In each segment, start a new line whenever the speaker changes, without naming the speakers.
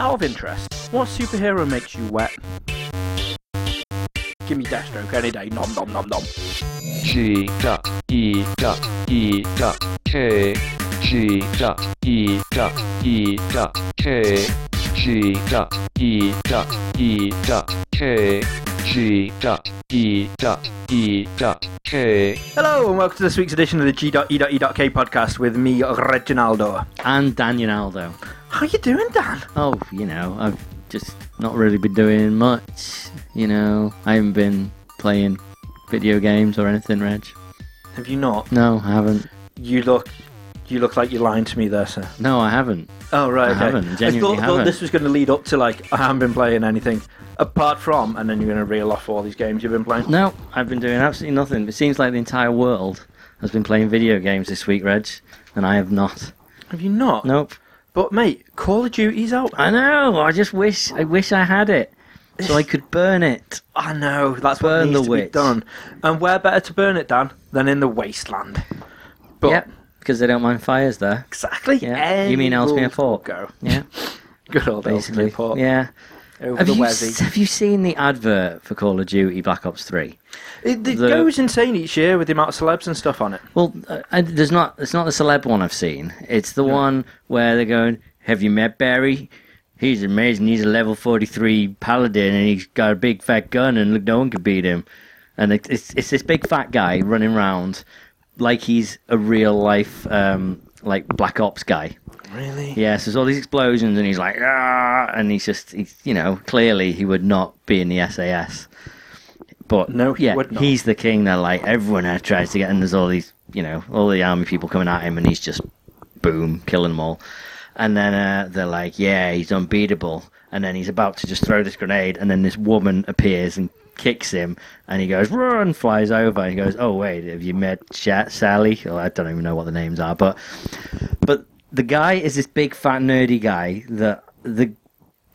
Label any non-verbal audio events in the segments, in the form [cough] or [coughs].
Out of interest, what superhero makes you wet? Give me Deathstroke any day. Nom nom nom nom.
G dot E dot E dot K G dot E dot E dot K G dot E dot E dot K G dot E dot E dot K
Hello and welcome to this week's edition of the G.E.E.K podcast with me, Reginaldo.
and Danieldo.
How you doing, Dan?
Oh, you know, I've just not really been doing much. You know, I haven't been playing video games or anything, Reg.
Have you not?
No, I haven't.
You look, you look like you're lying to me there, sir.
No, I haven't.
Oh right,
I
okay.
haven't, genuinely
thought, thought
haven't.
this was going to lead up to like I haven't been playing anything apart from, and then you're going to reel off all these games you've been playing.
No, I've been doing absolutely nothing. It seems like the entire world has been playing video games this week, Reg, and I have not.
Have you not?
Nope.
But mate, Call of Duty's out.
I know. I just wish. I wish I had it so I could burn it. [sighs]
I know that's
Burn
what needs
the
to be
witch.
done. And where better to burn it, Dan, than in the wasteland? But
Yep. Because they don't mind fires there.
exactly.
Yeah. You mean Ellesmere Port?
Go.
Yeah. [laughs]
Good old
Basically.
Ellesmere Port.
Yeah.
Over
Have
the
you, have you seen the advert for Call of Duty Black Ops 3?
It, it
The-
goes insane each year with the amount of celebs and stuff on it.
Well, uh, there's not. It's not the celeb one I've seen. It's the one where they're going. Have you met Barry? He's amazing. He's a level 43 paladin, and he's got a big fat gun, and look, no one can beat him. And it's it's this big fat guy running around like he's a real life um, like Black Ops guy.
Really?
Yeah, so there's all these explosions, and he's like, ah, and he's just, he's, you know, clearly he would not be in the SAS. But
No, he
yeah,
would not.
he's the king that like everyone tries to get, and there's all these, you know, all the army people coming at him, and he's just boom, killing them all. And then uh, they're like, yeah, he's unbeatable. And then he's about to just throw this grenade, and then this woman appears and kicks him, and he goes run, flies over, and he goes, oh wait, have you met Sha- Sally? Or I don't even know what the names are, but but the guy is this big fat nerdy guy that the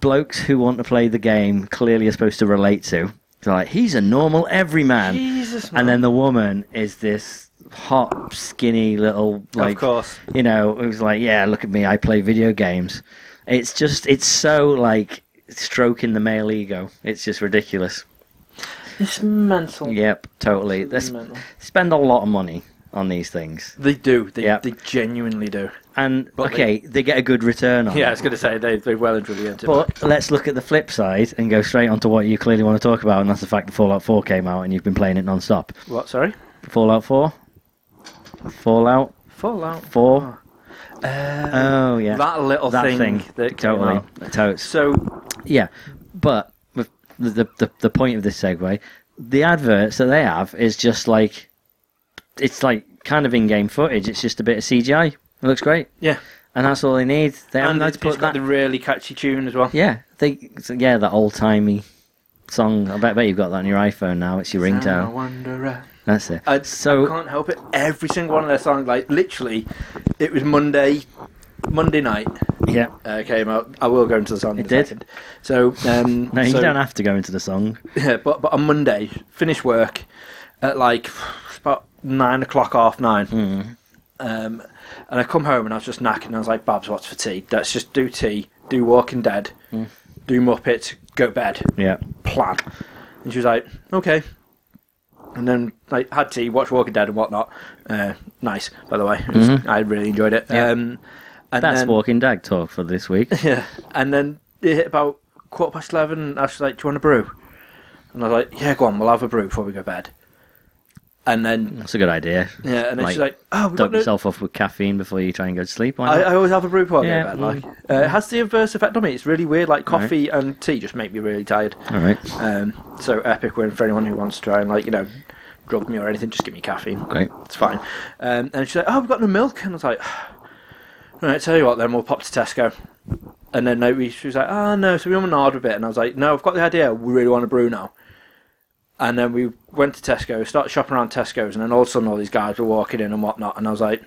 blokes who want to play the game clearly are supposed to relate to. They're like, he's a normal everyman.
Jesus, man.
And then the woman is this hot, skinny little like
of course.
you know, who's like, yeah, look at me, I play video games. It's just, it's so like stroking the male ego. It's just ridiculous.
It's mental.
Yep, totally. They
It's
sp-
mental.
spend a lot of money on these things,
They do. They,
Yep.
they genuinely do.
and
But
okay, they, get a good return on.
Yeah, I
it.
was going to say they they well and truly earned it.
But let's look at the flip side and go straight on to what you clearly want to talk about, and that's the fact that Fallout 4 came out and you've been playing it non-stop.
what? Sorry.
Fallout 4? Fallout
Fallout.
4?
Uh,
Oh, yeah.
That little
that
thing,
thing.
that came
totally.
out.
Totes.
So
Yeah, but with the, the the point of this segue, the adverts that they have is just like it's like kind of in-game footage. It's just a bit of CGI. It looks great,
yeah,
and that's all they need. They haven't
and
had
it's
to put
got
that.
the really catchy tune as well.
Yeah, they so, yeah that old-timey song. I bet, bet you've got that on your iPhone now. It's your ringtone. That's it.
I,
So-
I can't help it. Every single one of their songs, like literally, it was Monday, Monday night
Yeah.
uh, came out. I will go into the song.
It did?
second. So um,
No, you
so-
don't have to go into the song. [laughs]
Yeah, but but on Monday, finish work at like about nine o'clock, half nine.
Hmm.
Um, and I come home and I was just knackered. And I was like, "Babs, what's for tea? Let's just do tea, do Walking Dead,
Hmm.
do Muppets, go bed,
Yeah.
plan." And she was like, "Okay." And then like had tea, watched Walking Dead and whatnot. Uh, nice, by the way. Was- I really enjoyed it.
Mm-hmm. Yeah.
Um, and
That's
then,
Walking Dead talk for this week. [laughs]
yeah. And then it hit about quarter past eleven. And I was like, "Do you want a brew?" And I was like, "Yeah, go on. We'll have a brew before we go to bed." And then
That's a good idea.
yeah, and then
Like,
she's like, "Oh, we've
Dunk
got no...
yourself off with caffeine before you try and go to sleep.
I? I always have a brew before I go to bed. Like, uh, it has the inverse effect on me. It's really weird. Like coffee and tea just make me really tired.
All right.
Um, so epic win for anyone who wants to try and like you know drug me or anything. Just give me caffeine.
Great.
It's fine. Um, and she's like, "Oh, we've got no milk," and I was like, [sighs] "Right, tell you what, then we'll pop to Tesco." And then we, she was like, "Ah, no." So we want an order a bit, and I was like, "No, I've got the idea. We really want a brew now." And then we went to Tesco, started shopping around Tesco's, and then all of a sudden all these guys were walking in and whatnot, and I was like,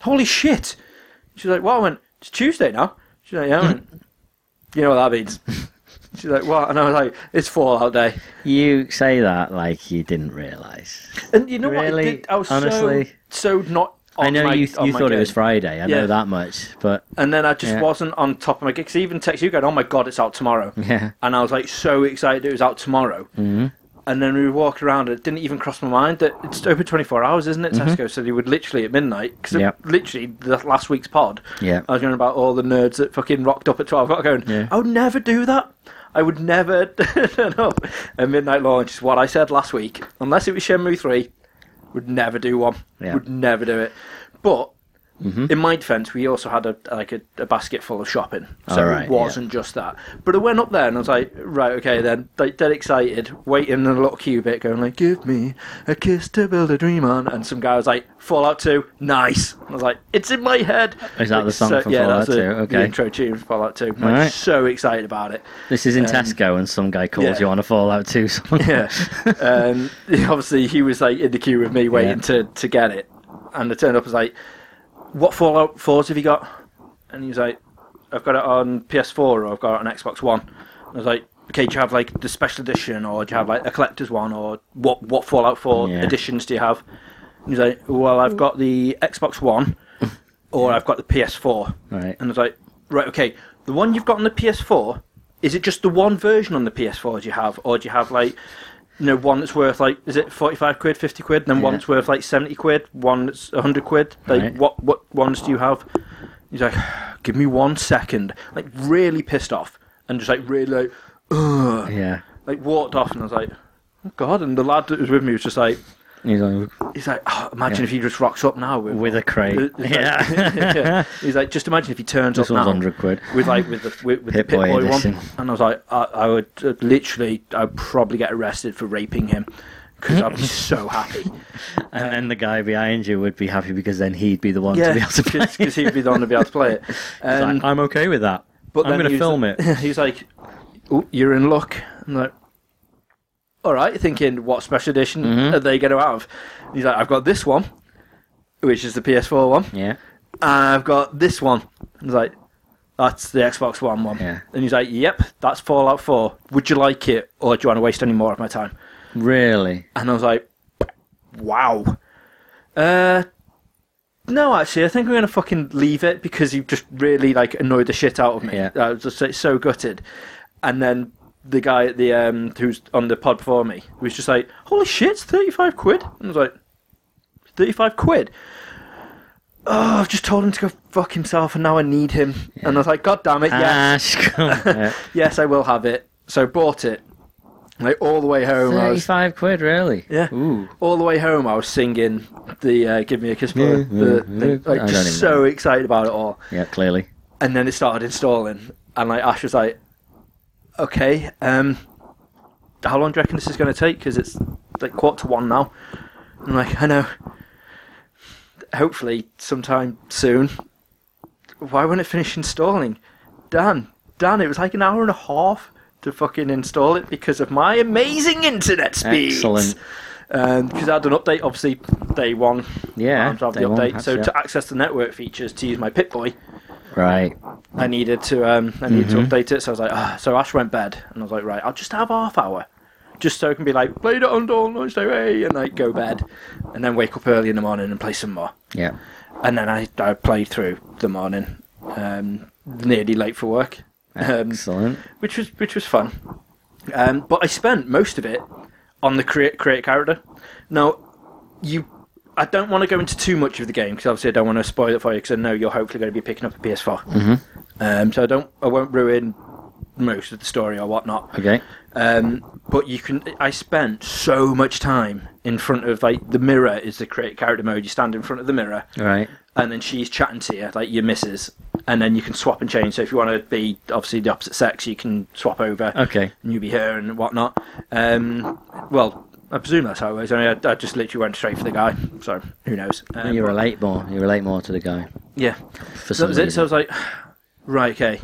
"Holy shit!" She's like, "What?" I went, "It's Tuesday now." She's like, "Yeah." I went, [laughs] you know what that means? She's like, "What?" And I was like, "It's Fallout Day."
You say that like you didn't realise.
And you know what? I, did, I was
Honestly?
so so not
I know
my-
you you thought it was. Friday. I
Yeah.
know that much, but
And then I just
Yeah.
wasn't on top of my. 'cause I even text you going, "Oh my god, it's out tomorrow!" [laughs]
yeah.
And I was like so excited it was out tomorrow.
hmm
And then we were walking around, and it didn't even cross my mind that it's open 24 hours, isn't it, Tesco? So they would literally at midnight, because
Mm-hmm. Yep.
literally the last week's pod,
Yeah.
I was going about all the nerds that fucking rocked up at 12 o'clock going,
Yeah.
I would never do that. I would never [laughs] turn up at midnight launch, is what I said last week. Unless it was Shenmue 3, would never do one.
Yeah.
Would never do it. But
hmm
in my defence, we also had a like a, a basket full of shopping, so
right,
it wasn't just that. But I went up there and I was like, right, okay, then, like dead excited, waiting in a little queue bit, going like, give me a kiss to build a dream on, and some guy was like, Fallout Two, nice. I was like, it's in my head.
Is that the song
so-
from
yeah,
Fallout
the,
2?
the
Okay.
intro tune for Fallout Two. I'm like,
right.
so excited about it.
This is in
Um,
Tesco, and some guy calls
yeah.
you on a Fallout 2 song.
Yeah. [laughs] um, [laughs] obviously, he was like in the queue with me, waiting
Yeah.
to, to get it. And I turned up and was like, "What Fallout 4s have you got?" And he was like, "I've got it on PS4 or I've got it on Xbox One." I was like, "Okay, do you have like the special edition or do you have like a collector's one or what what Fallout 4
Yeah.
editions do you have?" And he's like, "Well, I've got the Xbox One [laughs] or I've got the PS4."
Right.
And I was like, right, okay, the one you've got on the PS4, is it just the one version on the PS4 do you have? Or do you have, like, you know, one that's worth, like, is it 45 quid, 50 quid, and then one that's worth, like, 70 quid, one that's 100 quid? Like,
Right.
what, what ones do you have? He's like, give me one second. Like, really pissed off. And just, like, really, like, ugh.
Yeah.
Like, walked off, and I was like, oh, God. And the lad that was with me was just like,
He's like,
He's like, oh, imagine
Yeah.
if he just rocks up now with,
With a crate.
He's like-
Yeah. [laughs]
yeah. He's like, just imagine if he turns
this
up now
100 quid.
with like with the with, with the
Pit
Pit
Boy
Boy, one, and I was like, I, I would uh, literally, I'd probably get arrested for raping him because I'd be [laughs] so happy.
And then the guy behind you would be happy because then he'd be the one to be able to play. [laughs]
because he'd be the one to be able to play it.
He's
Um,
like, I'm okay with that.
but
I'm going to film it.
He's like, oh, you're in luck. I'm like, all right, thinking, what special edition
Mhm.
are they going to have? He's like, I've got this one, which is the PS4 one.
Yeah.
and I've got this one. I was like, that's the Xbox One one.
Yeah.
And he's like, yep, that's Fallout 4. Would you like it, or do you want to waste any more of my time?
Really?
And I was like, wow. Uh, no, actually, I think I'm gonna fucking leave it because you just really like annoyed the shit out of me.
Yeah.
I was just like, so gutted. And then the guy at the um who's on the pod before me was just like, holy shit, it's 35 quid. And I was like, 35 quid. Oh, I've just told him to go fuck himself, and now I need him. And I was like, God damn it, yes,
Ash, [laughs]
yes, I will have it. So bought it. Like all the way home, I was
35 quid, really?
Yeah.
Ooh.
all the way home, I was singing the uh, "Give Me a Kiss" for
Yeah,
the
yeah,
thing, like just so
know.
excited about it all.
Yeah, clearly.
And then it started installing, and like Ash was like, "Okay, um, how long do you reckon this is going to take? Because it's like quarter to one now." I'm like, "I know. Hopefully, sometime soon." Why won't it finish installing? Dan, Dan, it was like an hour and a half to fucking install it because of my amazing internet speeds.
Excellent.
Because I had an update, obviously, day one.
Yeah,
I had
day
the update. so to access the network features to use my Pip Boy,
Right.
I needed to um, I needed
Mhm.
to update it. So I was like, ah. so Ash went bed, and I was like, right, I'll just have half hour, just so I can be like, played it on dawn lunchtime, hey, and like go bed, and then wake up early in the morning and play some more.
Yeah.
And then I, I played through the morning, um, nearly late for work, um,
Excellent.
which was which was fun. Um, but I spent most of it on the create create character. Now, you, I don't want to go into too much of the game because obviously I don't want to spoil it for you because I know you're hopefully going to be picking up a PS4.
hmm
Um, so I don't, I won't ruin most of the story or whatnot.
Okay.
Um, but you can. I spent so much time in front of like the mirror is the create character mode. You stand in front of the mirror,
Right.
and then she's chatting to you like your missus, and then you can swap and change. So if you want to be obviously the opposite sex, you can swap over,
Okay.
and you be her and whatnot. Um, well, I presume that's how it was. I, mean, I, I just literally went straight for the guy, so who knows? Um,
you relate more. You relate more to the guy.
yeah.
For
So
some
that was it. So I was like, [sighs] right, okay.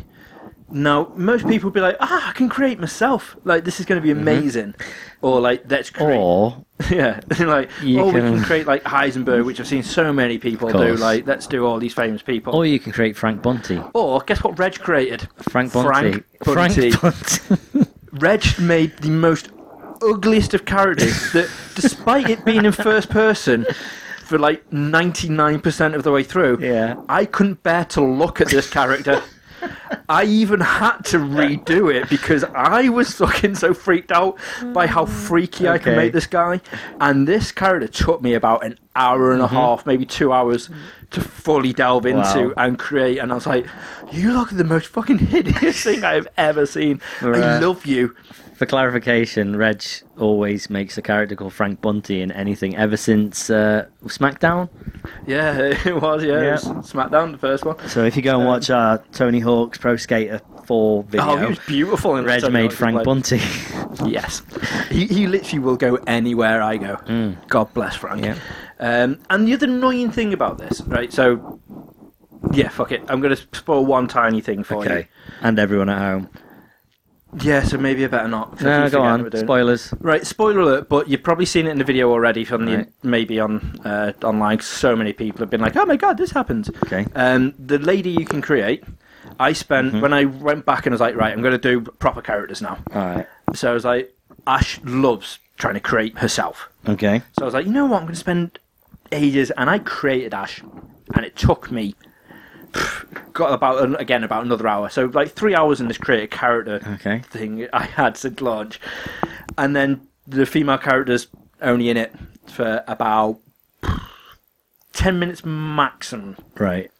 Now, most people would be like, ah, I can create myself. Like, this is going to be amazing. Or, like, let's create.
Or [laughs]
yeah. [laughs] like,
You
or we
can-
can create, like, Heisenberg, which I've seen so many people do.
course.
Like, let's do all these famous people.
or you can create Frank Bunty.
Or, guess what Reg created?
Frank Bunty.
Frank Bunty.
Bunty. [laughs]
Reg made the most ugliest of characters that, despite it being in first person, for like 99% of the way through.
Yeah.
I couldn't bear to look at this character. I even had to redo it because I was fucking so freaked out by how freaky I can
Okay.
make this guy. And this character took me about an hour and a half, maybe two hours, to fully delve into
Mm-hmm. Wow.
and create. And I was like, "You look at the most fucking hideous thing I have ever seen. I
Right.
love you."
For clarification, Reg always makes a character called Frank Bunty in anything ever since uh, SmackDown.
Yeah, [laughs] it was. Yeah,
Yeah.
It was SmackDown, the first one.
So if you go and watch our Tony Hawk's Pro Skater 4 video,
Oh, he was beautiful in
Reg
Tony
made
Hawk's
Frank Bunty.
Yes, he, he literally will go anywhere I go. God bless Frank.
Mm. Yeah.
Um, and the other annoying thing about this, right? So, yeah, fuck it. I'm going to spoil one tiny thing for
okay. And everyone at home.
Yeah, so maybe I better not. 'cause I
No,
keep
go
forgetting
on. Spoilers.
Right, spoiler alert, but you've probably seen it in the video already from the
Right.
maybe on uh, online. 'cause So many people have been like, "Oh my god, this happened."
Okay.
Um, the lady you can create. I spent
Mm-hmm.
when I went back and was like, right, I'm going to do proper characters now.
All right.
So I was like, Ash loves trying to create herself.
Okay.
So I was like, you know what? I'm going to spend ages, and I created Ash, and it took me got about an- again about another hour. So like three hours in this create a character
Okay.
thing I had since launch, and then the female characters only in it for about ten minutes maximum.
Right.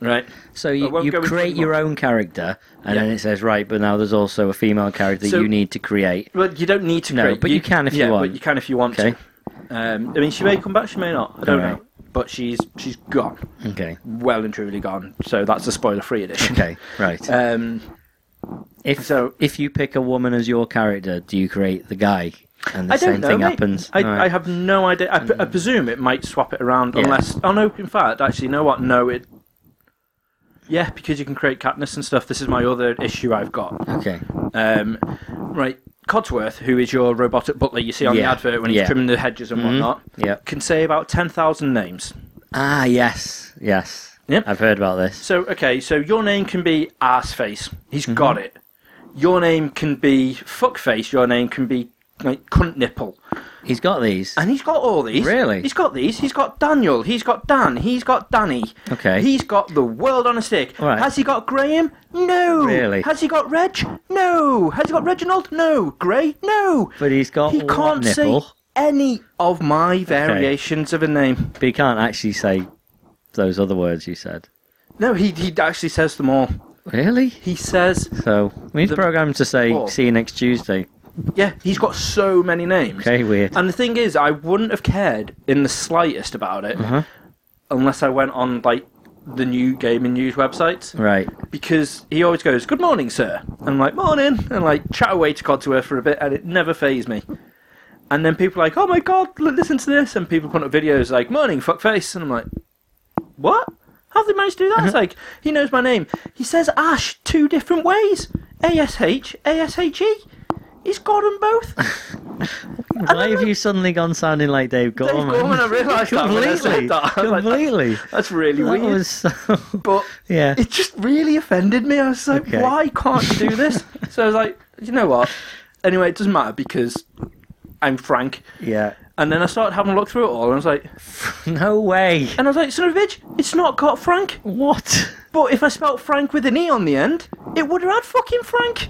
Right.
So you, you create your own character, and
Yeah.
then it says, right, but now there's also a female character
So-
you need to create.
Well, you don't need to
No,
create.
but you can if you
yeah,
want.
but you can if you want
Okay.
to. Um, I mean, she may come back, she may not. I don't know. But she's she's gone,
Okay.
well and truly gone. So that's the spoiler-free edition.
Okay. Right.
Um,
if
so-
if you pick a woman as your character, do you create the guy? And the
I
same
don't know.
thing
mate.
happens.
I,
Alright.
I have no idea. I, I presume it might swap it around,
Yeah.
unless. Oh no! In fact, actually, you know what? No, it. Yeah, because you can create Katniss and stuff. This is my other issue I've got.
Okay.
Um, right, Codsworth, who is your robotic butler you see on the
Yeah.
advert when he's
Yeah.
trimming the hedges and whatnot,
Yep.
can say about ten thousand names.
Ah, yes. Yes.
Yep.
I've heard about this.
So okay, so your name can be Arseface. He's
Mm-hmm.
got it. Your name can be Fuckface. Your name can be like Cunt Nipple.
He's got these.
And he's got all these.
Really?
He's got these. He's got Daniel. He's got Dan. He's got Danny.
Okay.
He's got the world on a stick.
Right.
Has he got Graham? No.
Really?
Has he got Reg? No. Has he got Reginald? No. Gray? No.
But he's got
he can't
nipple?
say any of my variations of a name.
But he can't actually say those other words you said.
No, he he actually says them all.
Really?
He says,
So we need
The-
programmed to say see you next Tuesday.
Yeah, he's got so many names.
Okay, weird.
And the thing is, I wouldn't have cared in the slightest about it
Uh-huh.
unless I went on like the new gaming news websites.
Right.
because he always goes, "Good morning, sir." And I'm like, "Morning," and like chat away to Codsworth for a bit, and it never phased me. And then people are like, "Oh my god, listen to this!" And people put up videos like, "Morning, fuckface," and I'm like, "What? How did they manage to do that?" It's like he knows my name. He says Ash two different ways: A S H, A S H E. He's got them both. [laughs]
Why have you suddenly gone sounding like Dave Gorman?
Dave Gorman, I realised that when I said
completely.
that. I was like,
completely.
That's really
that
weird.
so... [laughs]
But
Yeah.
it just really offended me. I was like,
Okay.
why can't you do this? [laughs] so I was like, you know what? Anyway, it doesn't matter because I'm Frank.
Yeah.
And then I started having a look through it all, and I was like, [laughs]
No way.
and I was like, son of a bitch, it's not got Frank.
What?
But if I spelt Frank with an E on the end, it would have had fucking Frank.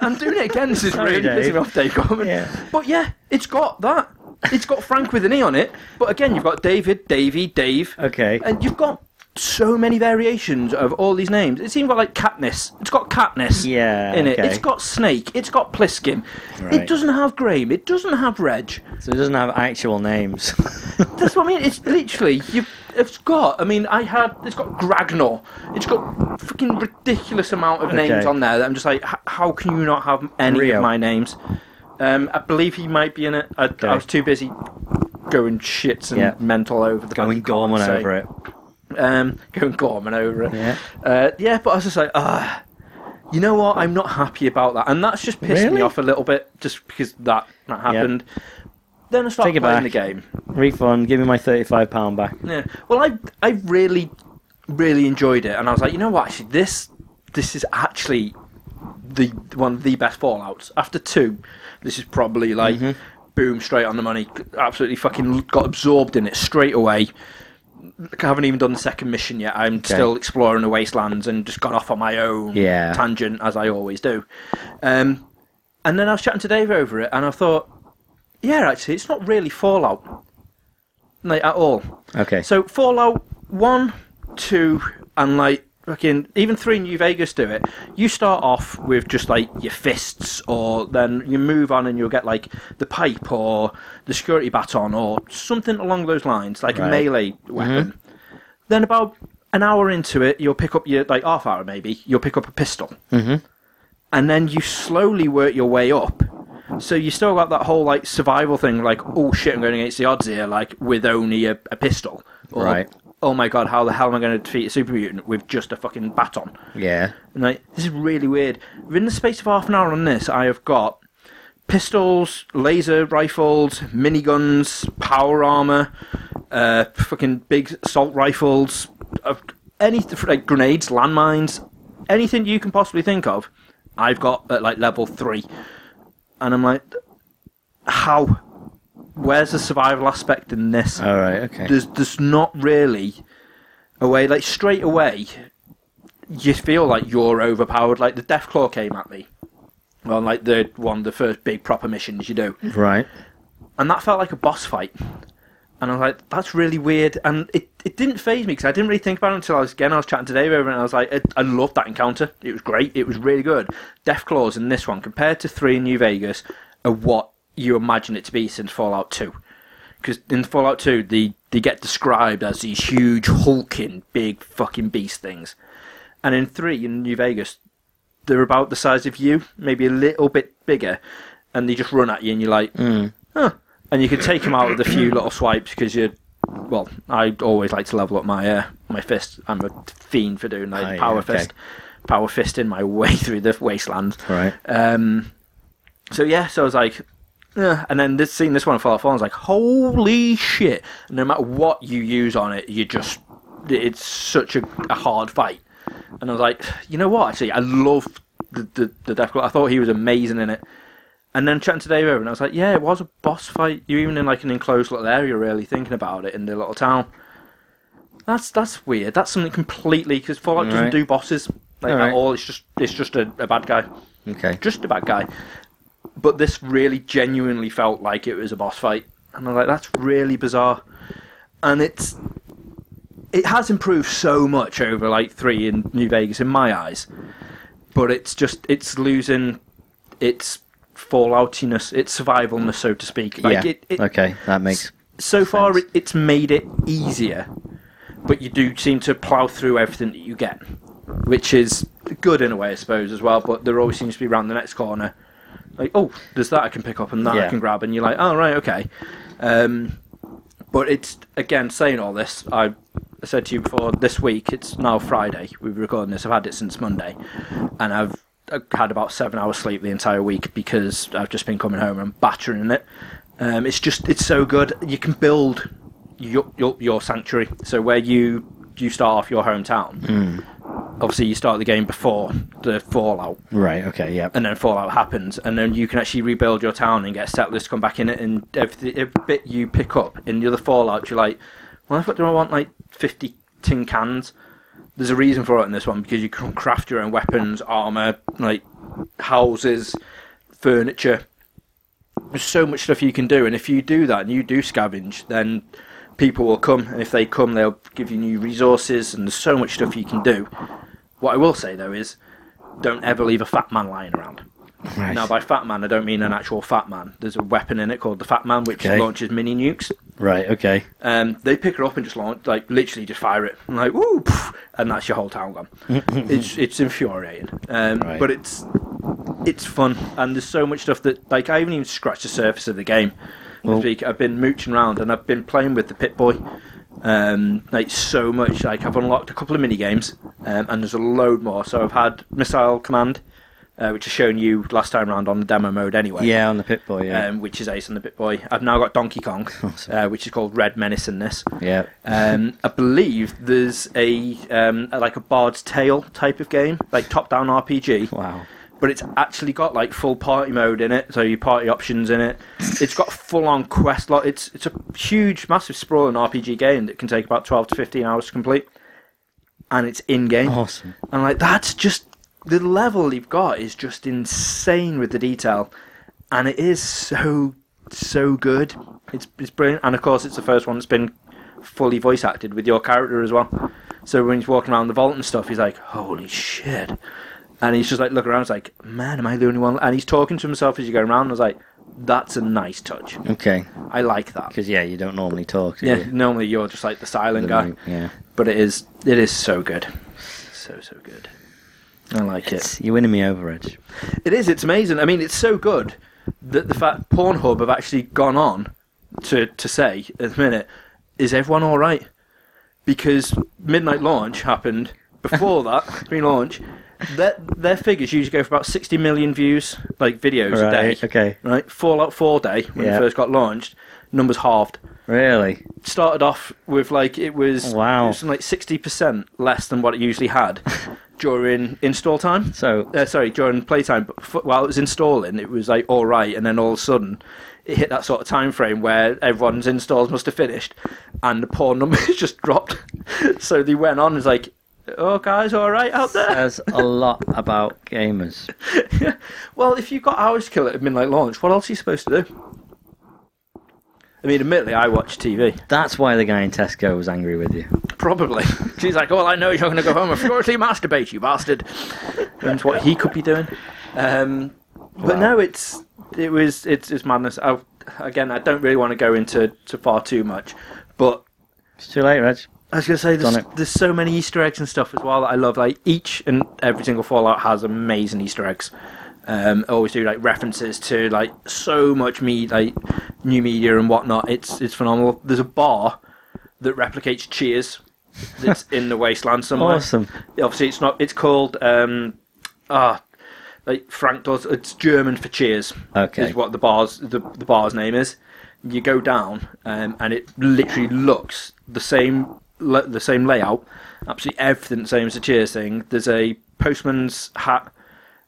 I'm doing it again. This is
Sorry,
really pissing
Dave.
me off, Dave.
Yeah.
But yeah, it's got that. It's got Frank with an E on it. But again, you've got David, Davy, Dave.
Okay.
And you've got so many variations of all these names. It's even got like Katniss. It's got Katniss
Yeah,
in it.
okay.
It's got Snake. It's got Pliskin.
Right.
It doesn't have Graham. It doesn't have Reg.
So it doesn't have actual names. [laughs]
That's what I mean. It's literally you. It's got. I mean, I had. It's got Gragnor. It's got fucking ridiculous amount of names
Okay.
on there that I'm just like, h- how can you not have any
Rio.
of my names? Um, I believe he might be in it. I, I was too busy going shits and
Yeah.
mental over the
Going Gorman over it.
Um, [laughs] going Gorman over it.
Yeah.
Uh, yeah, but I was just like, ah, you know what? I'm not happy about that, and that's just pissed
Really?
me off a little bit, just because that that happened. Then I started
Take it
playing
back.
the game.
Refund. Give me my thirty-five pound back.
Yeah. Well, I I really really enjoyed it, and I was like, you know what? Actually, this this is actually the one of the best Fallout's. After two, this is probably like
Mm-hmm.
boom, straight on the money. Absolutely fucking got absorbed in it straight away. I haven't even done the second mission yet. I'm still exploring the wastelands and just got off on my own
Yeah.
tangent as I always do. Um, and then I was chatting to Dave over it, and I thought, yeah, actually, it's not really Fallout, like at all.
Okay.
So Fallout one, two, and like fucking even three New Vegas do it. You start off with just like your fists, or then you move on and you'll get like the pipe or the security baton or something along those lines, like a
Right.
melee weapon. Then about an hour into it, you'll pick up your like half hour maybe. You'll pick up a pistol, mm-hmm. and then you slowly work your way up. So you still got that whole like survival thing, like oh shit, I'm going against the odds here, like with only a, a pistol, or,
Right.
Oh my god, how the hell am I going to defeat a super mutant with just a fucking baton?
yeah.
And like this is really weird. Within the space of half an hour on this, I have got pistols, laser rifles, miniguns, power armor, uh, fucking big assault rifles, uh, any like grenades, landmines, anything you can possibly think of. I've got at like level three, and I'm like, how? Where's the survival aspect in this?
All right. Okay.
there's there's not really a way like straight away you feel like you're overpowered like the Deathclaw came at me on like the one of the first big proper missions you do
right.
and that felt like a boss fight and I was like that's really weird and it, it didn't phase me because I didn't really think about it until I was again I was chatting to Dave over it and I was like I, I loved that encounter it was great it was really good Deathclaws in this one compared to 3 in New Vegas are what you imagine it to be since Fallout 2 because in Fallout 2 they, they get described as these huge hulking big fucking beast things and in 3 in New Vegas they're about the size of you maybe a little bit bigger and they just run at you and you're like huh. and you can take them out with a few little swipes because you're well I always like to level up my uh, my fist I'm a fiend for doing like
Ah, yeah,
power
okay.
fist power fisting my [laughs] way through the wasteland
Right.
um, so yeah, so I was like, yeah. and then this seeing this one fall off, I was like, holy shit! No matter what you use on it, you just it's such a, a hard fight. And I was like, you know what? Actually, I love the the, the Death Claw. I thought he was amazing in it. And then chatting to Dave over, and I was like, yeah, it was a boss fight. You're even in like an enclosed little area, really thinking about it in the little town. That's that's weird. That's something completely because Fallout doesn't do bosses like
Alright.
at all. It's just it's just a, a bad guy
Okay.
just a bad guy. But this really genuinely felt like it was a boss fight, and I'm like, that's really bizarre. And it's it has improved so much over like three in New Vegas in my eyes, but it's just it's losing its falloutiness, its survivalness, so to speak. Like
yeah.
it, it
okay. That makes.
so far it, it's made it easier, but you do seem to plough through everything that you get, which is good in a way, I suppose, as well. But there always seems to be around the next corner, like oh, there's that I can pick up and that I can grab, and you're like, oh right, okay. Um, but it's again saying all this. I said to you before this week. It's now Friday. We're recording this. I've had it since Monday, and I've I've had about seven hours sleep the entire week because I've just been coming home and battering it. Um, it's just it's so good. You can build your your, your sanctuary. So where you you start off your hometown. Hmm. Obviously, you start the game before the Fallout,
Right. Okay. Yeah.
and then Fallout happens, and then you can actually rebuild your town and get settlers to come back in it. And every, every bit you pick up in the other Fallout, you're like, well, what do I want? Like fifty tin cans. There's a reason for it in this one because you can craft your own weapons, armor, like houses, furniture. There's so much stuff you can do, and if you do that and you do scavenge, then people will come, and if they come, they'll give you new resources, and there's so much stuff you can do. What I will say though is, don't ever leave a fat man lying around.
Right.
Now, by fat man, I don't mean an actual fat man. There's a weapon in it called the Fat Man, which
Okay.
launches mini nukes.
Right. Okay.
Um, they pick her up and just launch, like literally just fire it, and like woo, poof, and that's your whole town gone. [laughs] it's it's infuriating, um,
Right.
but it's it's fun, and there's so much stuff that like I haven't even scratched the surface of the game.
Well-
this week. I've been mooching around and I've been playing with the Pip Boy, um, like so much. Like I've unlocked a couple of mini games, um, and there's a load more. So I've had Missile Command, uh, which I shown you last time round on the demo mode anyway
Yeah, on the Pip Boy. Yeah.
um, which is Ace on the Pip Boy. I've now got Donkey Kong, [laughs] uh, which is called Red Menace in this.
yeah.
Um, [laughs] I believe there's a, um, like a Bard's Tale type of game, like top-down RPG.
Wow.
But it's actually got like full party mode in it, so your party options in it. It's got full on quest lot. It's it's a huge, massive, sprawling RPG game that can take about twelve to fifteen hours to complete, and it's in game.
Awesome.
And like that's just the level you've got is just insane with the detail, and it is so so good. It's it's brilliant, and of course it's the first one that's been fully voice acted with your character as well. So when he's walking around the vault and stuff, he's like, "Holy shit!" And he's just like looking around, It's like, "Man, am I the only one?" And he's talking to himself as you go around. I was like, "That's a nice touch.
Okay.
I like that."
Because yeah, you don't normally talk.
Yeah,
you?
normally you're just like the silent guy,
Yeah.
but it is it is so good, so so good. I like it.
You're winning me over, Edge.
It is. It's amazing. I mean, it's so good that the fact Pornhub have actually gone on to to say at the minute, is everyone all right? Because midnight launch happened before [laughs] that pre-launch. Their their figures usually go for about sixty million views, like videos a day.
Okay.
Right, Fallout 4 Day when
Yeah.
it first got launched, numbers halved.
Really?
Started off with like it was
Wow.
it was like sixty percent less than what it usually had [laughs] during install time
So
uh, sorry, during playtime, but f- while it was installing, it was like all right, and then all of a sudden, it hit that sort of time frame where everyone's installs must have finished, and the porn numbers [laughs] just dropped. [laughs] so they went on, was like, "Oh, guys, all right out there."
says a lot about gamers. [laughs]
well, if you've got hours to kill at midnight launch, what else are you supposed to do? I mean, admittedly, I watch TV.
That's why the guy in Tesco was angry with you.
Probably. [laughs] She's like, all I know is you're going to go home and furiously masturbate, you bastard. That's what he could be doing. Um, but
Wow.
no, it's it was it's, it's madness. I, again, I don't really want to go into to far too much, but
It's too late, Reg.
I was going to say there's, there's so many Easter eggs and stuff as well that I love. Like each and every single Fallout has amazing Easter eggs. Um, I always do like references to like so much me like new media and whatnot. It's it's phenomenal. There's a bar that replicates Cheers that's [laughs] in the wasteland somewhere.
Awesome.
Obviously, it's not. It's called um, ah, like Frank does. It's German for Cheers.
Okay.
is what the bar's the, the bar's name is. You go down, um, and it literally looks the same the same layout. Absolutely everything the same as the Cheers thing. There's a postman's hat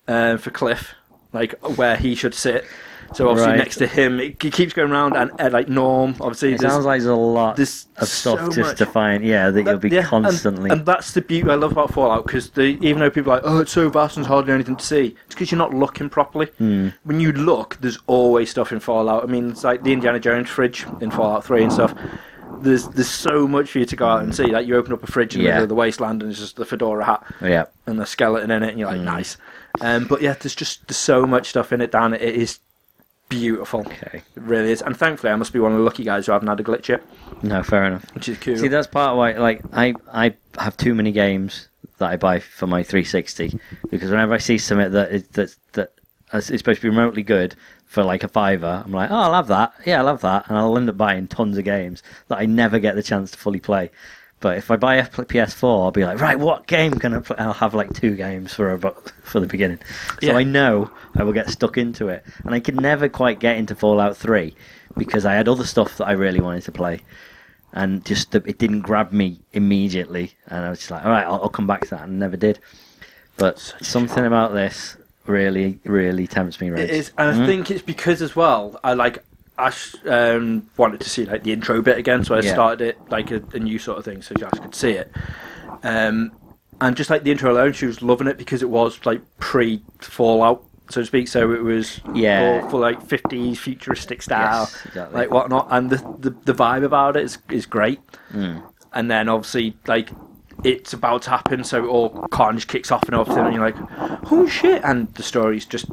uh, for Cliff, like where he should sit. So obviously
Right.
next to him, it, it keeps going around, and uh, like Norm, obviously.
It
there's-
sounds like there's a lot
there's
of stuff
so
just
much.
to find. Yeah, that you'll be
Yeah, and-
constantly.
And, that's the beauty I love about Fallout because even though people are like, oh, it's so vast and there's hardly anything to see, it's because you're not looking properly.
Hmm.
When you look, there's always stuff in Fallout. I mean, it's like the Indiana Jones fridge in Fallout 3 and stuff. There's there's so much for you to go out and see. Like you open up a fridge in the
Yeah.
middle of the wasteland and it's just the fedora hat
yeah.
and the skeleton in it, and you're like, nice. Um, but yeah, there's just there's so much stuff in it, Dan. It is beautiful.
Okay.
It really is. And thankfully, I must be one of the lucky guys who haven't had a glitch yet,
No, fair enough.
which is cool.
See, that's part of why. Like, I I have too many games that I buy for my 360 because whenever I see something that is that that is supposed to be remotely good for like a fiver, I'm like, oh, I'll have that. Yeah, I'll have that, and I'll end up buying tons of games that I never get the chance to fully play. But if I buy a P- PS4, I'll be like, right, what game can I play? I'll have like two games for a, for the beginning, so
Yeah.
I know I will get stuck into it. And I could never quite get into Fallout 3 because I had other stuff that I really wanted to play and just the, it didn't grab me immediately, and I was just like, all right, I'll, I'll come back to that, and never did. But
Such
something about this really, really tempts me. Reg.
It is, and I think it's because as well. I like Ash um, wanted to see like the intro bit again, so I
Yeah.
started it like a, a new sort of thing, so Ash could see it. Um, and just like the intro alone, she was loving it because it was like pre Fallout, so to speak. So it was
Yeah.
all for like 50s futuristic style,
Yes, exactly.
like whatnot, and the, the the vibe about it is is great.
Mm.
And then obviously like. It's about to happen, so all carnage kicks off and everything, and you're like, "Oh shit!" And the story's just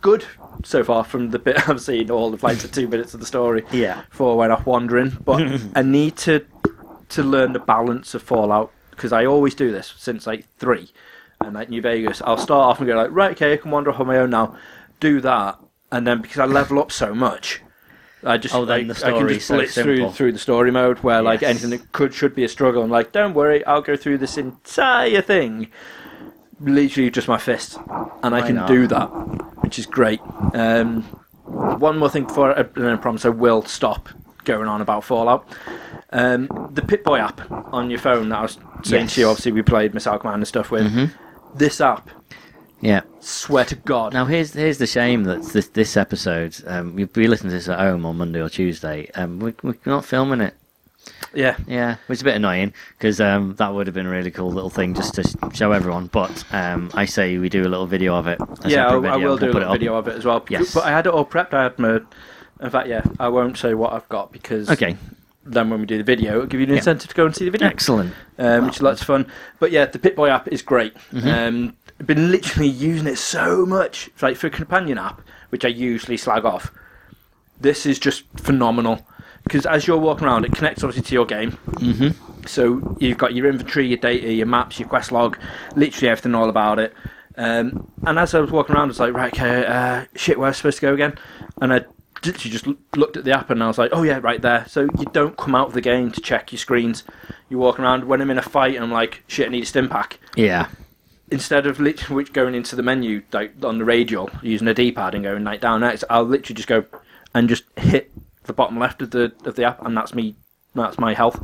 good so far from the bit [laughs] I've seen. All of like the two minutes of the story
Yeah.
before I went off wandering. But [laughs] I need to to learn the balance of Fallout because I always do this since like three and like New Vegas. I'll start off and go like, right, okay, I can wander off on my own now. Do that, and then because I level up so much. I just
Oh, then
like,
the
I can just
so
blitz through through the story mode where like
Yes.
anything that could should be a struggle. I'm like, don't worry, I'll go through this entire thing literally just my fist, and I can
not?
do that, which is great. Um, one more thing before I, and then I promise I will stop going on about Fallout. Um, the Pip Boy app on your phone that I was saying
Yes.
to you, obviously we played Missile Command and stuff with.
Mm-hmm.
This app
Yeah.
Swear to God.
Now here's here's the shame that this this episode um, we be listening to this at home on Monday or Tuesday. Um, we, we're not filming it.
Yeah.
Yeah, which is a bit annoying because um, that would have been a really cool little thing just to show everyone. But um, I say we do a little video of it.
Yeah, I, I will do a little video of it as well.
Yes.
But I had it all prepped. I had my. In fact, yeah, I won't say what I've got because
Okay,
then when we do the video, it'll give you an
Yeah.
incentive to go and see the video.
excellent.
um, which is lots of fun. But yeah, the Pipboy app is great.
Mm-hmm.
I've been literally [laughs] using it so much. It's like for a companion app, which I usually slag off. This is just phenomenal because as you're walking around, it connects obviously to your game.
Mm-hmm.
So you've got your inventory, your data, your maps, your quest log, literally everything all about it. Um, and as I was walking around, I was like, right, okay, uh, shit, where am supposed to go again? And I literally just looked at the app and I was like, oh yeah, right there. So you don't come out of the game to check your screens. You're walking around. When I'm in a fight and I'm like, shit, I need a stim pack.
Yeah,
Instead of literally [laughs] which going into the menu like on the radial using a D-pad and going like down X, I'll literally just go and just hit the bottom left of the of the app, and that's me. That's my health.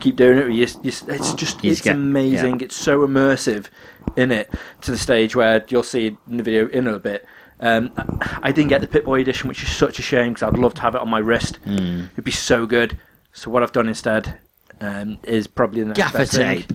Keep doing it. You, you, it's just
You
it's
get-
amazing.
yeah.
It's so immersive in it to the stage where you'll see in the video in a bit. Um, I didn't get the Pipboy edition, which is such a shame because I'd love to have it on my wrist.
Mm.
It'd be so good. So what I've done instead um, is probably the next
Gaffer
best thing.
tape.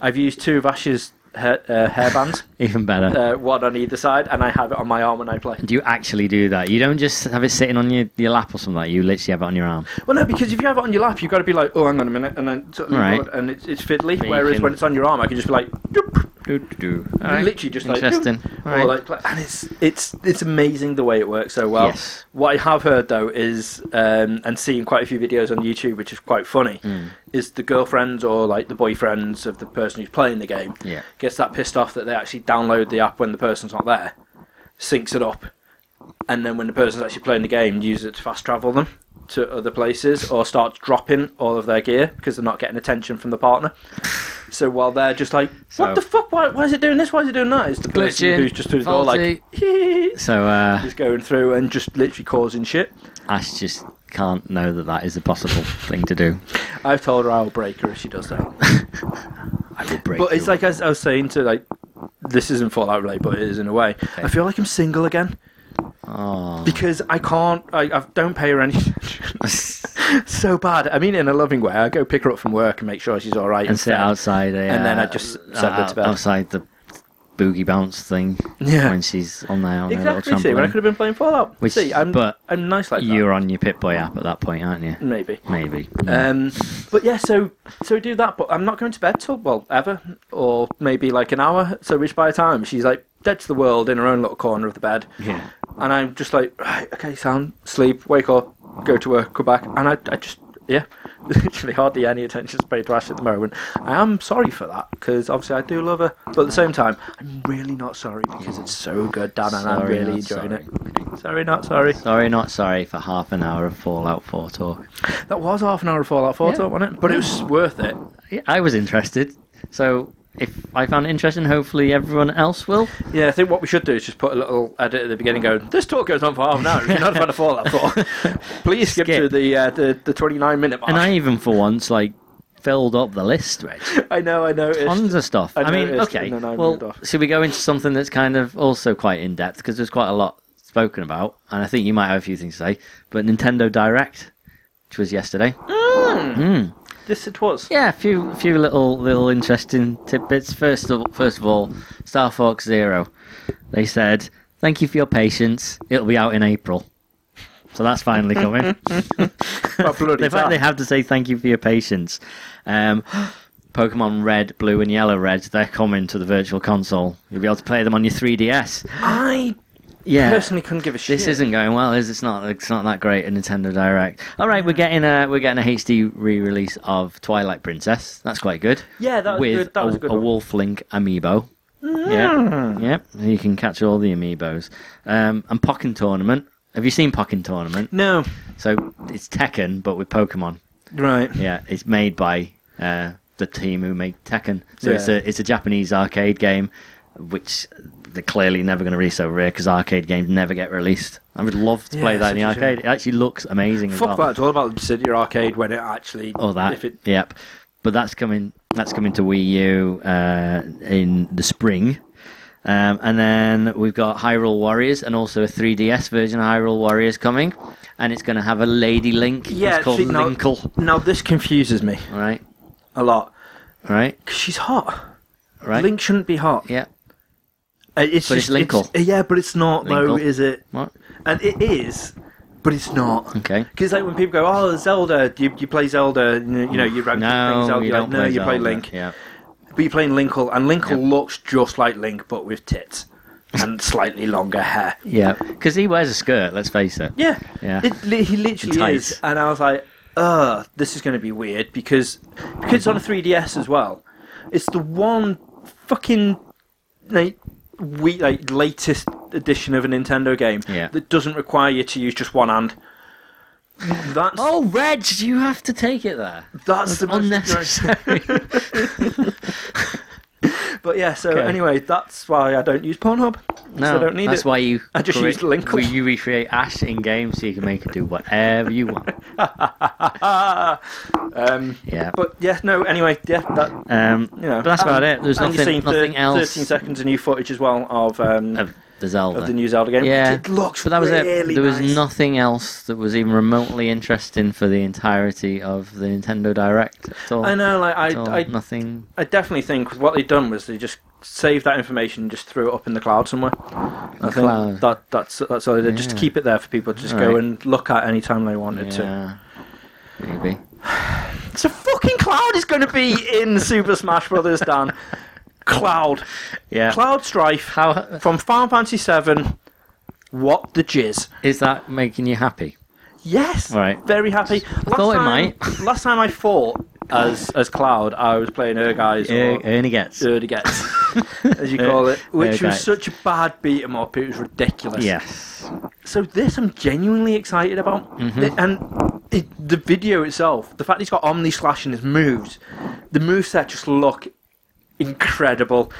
I've used two of Ash's hair, uh, hairbands, [laughs]
even better.
uh, one on either side, and I have it on my arm when I play.
Do you actually do that? You don't just have it sitting on your, your lap or something like that. You literally have it on your arm.
Well, no, because if you have it on your lap, you've got to be like, oh, hang on a minute, and then suddenly
Right.
and it's, it's fiddly.
But you
Whereas
can-
when it's on your arm, I can just be like, doop,
Do-do-do.
literally just like,
Interesting.
doop, [laughs]
All
or
right.
like, play- and it's it's it's amazing the way it works so well.
Yes.
What I have heard though is, um, and seen quite a few videos on YouTube, which is quite funny,
Hmm.
is the girlfriends or like the boyfriends of the person who's playing the game
Yeah.
gets that pissed off that they actually download the app when the person's not there, syncs it up, and then when the person's actually playing the game, use it to fast travel them to other places or starts dropping all of their gear because they're not getting attention from the partner. So while they're just like,
So-
what the fuck? Why, why is it doing this? Why is it doing that? It's the person
Glitching,
who's just through the door like, [laughs]
So uh,
just going through and just literally causing shit.
Ash just can't know that that is a possible thing to do.
I've told her I'll break her if she does that. [laughs]
I will break.
But it's
your-
like as I was saying to like, this isn't Fallout related, but it is in a way. I feel like I'm single again
oh.
because I can't. I, I don't pay her any attention. [laughs] so bad. I mean, in a loving way. I go pick her up from work and make sure she's all right
and sit
fed.
outside.
And then I
uh,
just send her to bed.
outside the boogie bounce thing.
Yeah.
when she's on there on
Exactly.
her
See,
little
when I could have been playing Fallout.
Which-
see, I'm
but
I'm nice like
You're on your Pip Boy app at that point, aren't you?
Maybe.
Maybe.
Um, but yeah, so so we do that. But I'm not going to bed till well ever, or maybe like an hour. So which by the time she's like dead to the world in her own little corner of the bed,
yeah.
and I'm just like, right, okay, sound, sleep, wake up, go to work, come back, and I, I just, yeah, [laughs] literally hardly any attention is paid to Ash at the moment. I am sorry for that because obviously I do love her, but at the same time, I'm really not sorry because it's so good, Dan, and I'm
Sorry,
really
not
enjoying
sorry.
it. Sorry, not sorry.
Sorry, not sorry for half an hour of Fallout 4 talk.
That was half an hour of Fallout 4,
Yeah.
talk, wasn't it? But it was worth it.
Yeah, I was interested, so if I found it interesting, hopefully everyone else will.
Yeah, I think what we should do is just put a little edit at the beginning going, this talk goes on for half an hour. You're not a fan of Fallout 4, [laughs] please skip, to the, uh, the the 29 minute mark.
And I even, for once, like filled up the list, Reg. [laughs]
I know, I know.
Tons of stuff.
I
I, mean, okay.
and then I
Well, should we go into something that's kind of also quite in depth because there's quite a lot spoken about, and I think you might have a few things to say. But Nintendo Direct, which was yesterday. Mm.
This it was.
Yeah, a few few little little interesting tidbits. First of first of all, Star Fox Zero. They said, "Thank you for your patience. It'll be out in April." So that's finally coming. [laughs] They finally have to say thank you for your patience. Um, [gasps] Pokemon Red, Blue, and Yellow Red, they're coming to the Virtual Console. You'll be able to play them on your 3DS.
I
Yeah.
personally couldn't give a shit.
This isn't going well, is it? It's not. It's not that great. A Nintendo Direct. All right, we're getting a we're getting a HD re-release of Twilight Princess. That's quite good.
Yeah, that was
with
good. That was a good one.
Wolf Link amiibo. Yeah, yeah. You can catch all the amiibos. Um, and Pokken Tournament. Have you seen Pokken Tournament?
No.
So it's Tekken, but with Pokemon.
Right.
Yeah, it's made by uh, the team who make Tekken. So it's a it's a Japanese arcade game, which they're clearly never going to release over here because arcade games never get released. I would love to play
Yeah,
that in the
such a shame.
arcade. It actually looks amazing. as
Fuck
well.
that. It's all about City Arcade when it actually.
Oh, that.
It,
Yep. But that's coming. That's coming to Wii U uh, in the spring. Um, and then we've got Hyrule Warriors and also a 3DS version of Hyrule Warriors coming. And it's going to have a Lady Link.
Yeah,
it's called
see, now-
Linkle.
Now this confuses me
Right.
a lot
Right.
because she's hot.
Right.
Link shouldn't be hot.
Yeah.
Uh, It's
But it's
just,
Linkle.
yeah, but it's not though, is it?
What?
And it is, but it's not.
Okay.
Because like when people go, "Oh, Zelda," you, you play Zelda, you know, you rank
No,
things Zelda.
you
like, no,
play
you play
Zelda.
Link,
Yeah.
but you're playing Linkle, and Linkle looks just like Link, but with tits and [laughs] slightly longer hair.
Yeah. Because he wears a skirt, let's face it.
Yeah,
Yeah.
It, li- he literally
Tights.
is, and I was like, "Ugh, this is going to be weird," because because it's on a 3DS as well. It's the one fucking like, we like latest edition of a Nintendo game
Yeah.
that doesn't require you to use just one hand. That's
Oh, Reg, you have to take it there.
that's the
Unnecessary. [laughs] [laughs]
But yeah, so
Okay.
anyway, that's why I don't use Pornhub.
No,
I don't need
that's
it.
why you. [laughs]
I just
cre-
Linkle.
well, You recreate Ash in game so you can make it do whatever you want. [laughs]
um,
Yeah.
but yeah, no. Anyway, yeah, that
Um,
you know.
but that's about it. There's nothing, nothing
thir-
else
Thirteen seconds of new footage as well of um,
of the Zelda.
of the new Zelda game.
yeah,
it looks
but that was
really
it. There was
nice.
nothing else that was even remotely interesting for the entirety of the Nintendo Direct at all.
I know, like
all.
I, I,
nothing.
I definitely think what they've done was they just saved that information and just threw it up in the cloud somewhere. I think
cloud.
that that's that's all they did. Just to keep it there for people to just go and look at any time they wanted to.
Yeah, maybe. [sighs]
So fucking Cloud is going to be in Super Smash Brothers, Dan. [laughs] Cloud,
Yeah.
Cloud Strife
How
from Final Fantasy VII. What the jizz?
is that making you happy?
Yes,
Right.
very happy. I
thought it
time,
might. [laughs]
last time I fought as as Cloud, I was playing her guys
Er-
or
Ernie gets. [laughs]
As you call it, which was such a bad beat 'em up. It was ridiculous.
Yes.
So this I'm genuinely excited about,
Mm-hmm.
and it, the video itself, the fact he's got Omni Slash in his moves, the moveset just look incredible.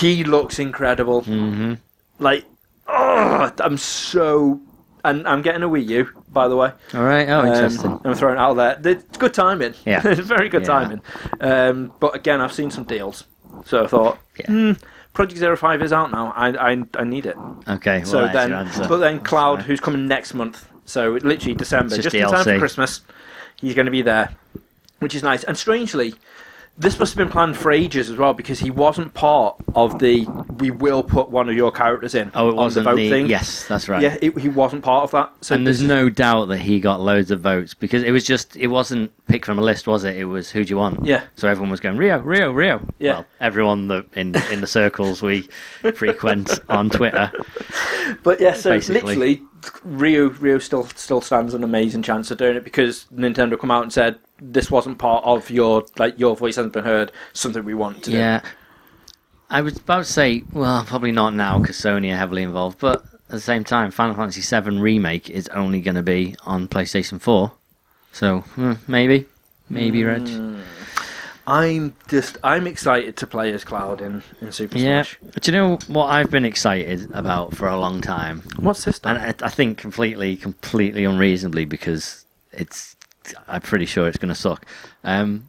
He looks incredible.
Mm-hmm.
Like, oh, I'm so, and I'm getting a Wii U by the way.
All right. Oh,
Um,
interesting.
I'm throwing it out there. It's good timing.
Yeah. [laughs]
very good
Yeah.
timing. Um, but again, I've seen some deals, so I thought,
Yeah.
hmm, Project Zero Five is out now. I I, I need it.
Okay. Well,
So
that's
then, but then Cloud, who's coming next month, so literally December,
It's
just,
just
in time for Christmas, he's going to be there, which is nice. And strangely, this must have been planned for ages as well because he wasn't part of the "we will put one of your characters in"
Oh, it wasn't
the vote
the.
thing.
Yes, that's right.
Yeah, it, he wasn't part of that. So
and there's no doubt that he got loads of votes because it was just it wasn't picked from a list, was it? It was who do you want?
Yeah.
So everyone was going Ryo, Ryo, Ryo.
Yeah.
Well, everyone that in in the circles we [laughs] frequent on Twitter.
But yeah, so
Basically.
literally, Ryo Ryo still still stands an amazing chance of doing it because Nintendo come out and said this wasn't part of your like your voice hasn't been heard. Something we want to do.
Yeah. I was about to say, well, probably not now because Sony are heavily involved, but at the same time, Final Fantasy VII Remake is only going to be on PlayStation 4. So, hmm, maybe. Maybe, Reg.
I'm just I'm excited to play as Cloud in in Super
Yeah.
Smash.
Do you know what I've been excited about for a long time?
What's this?
And I, I think completely, completely unreasonably because it's. I'm pretty sure it's going to suck. Um,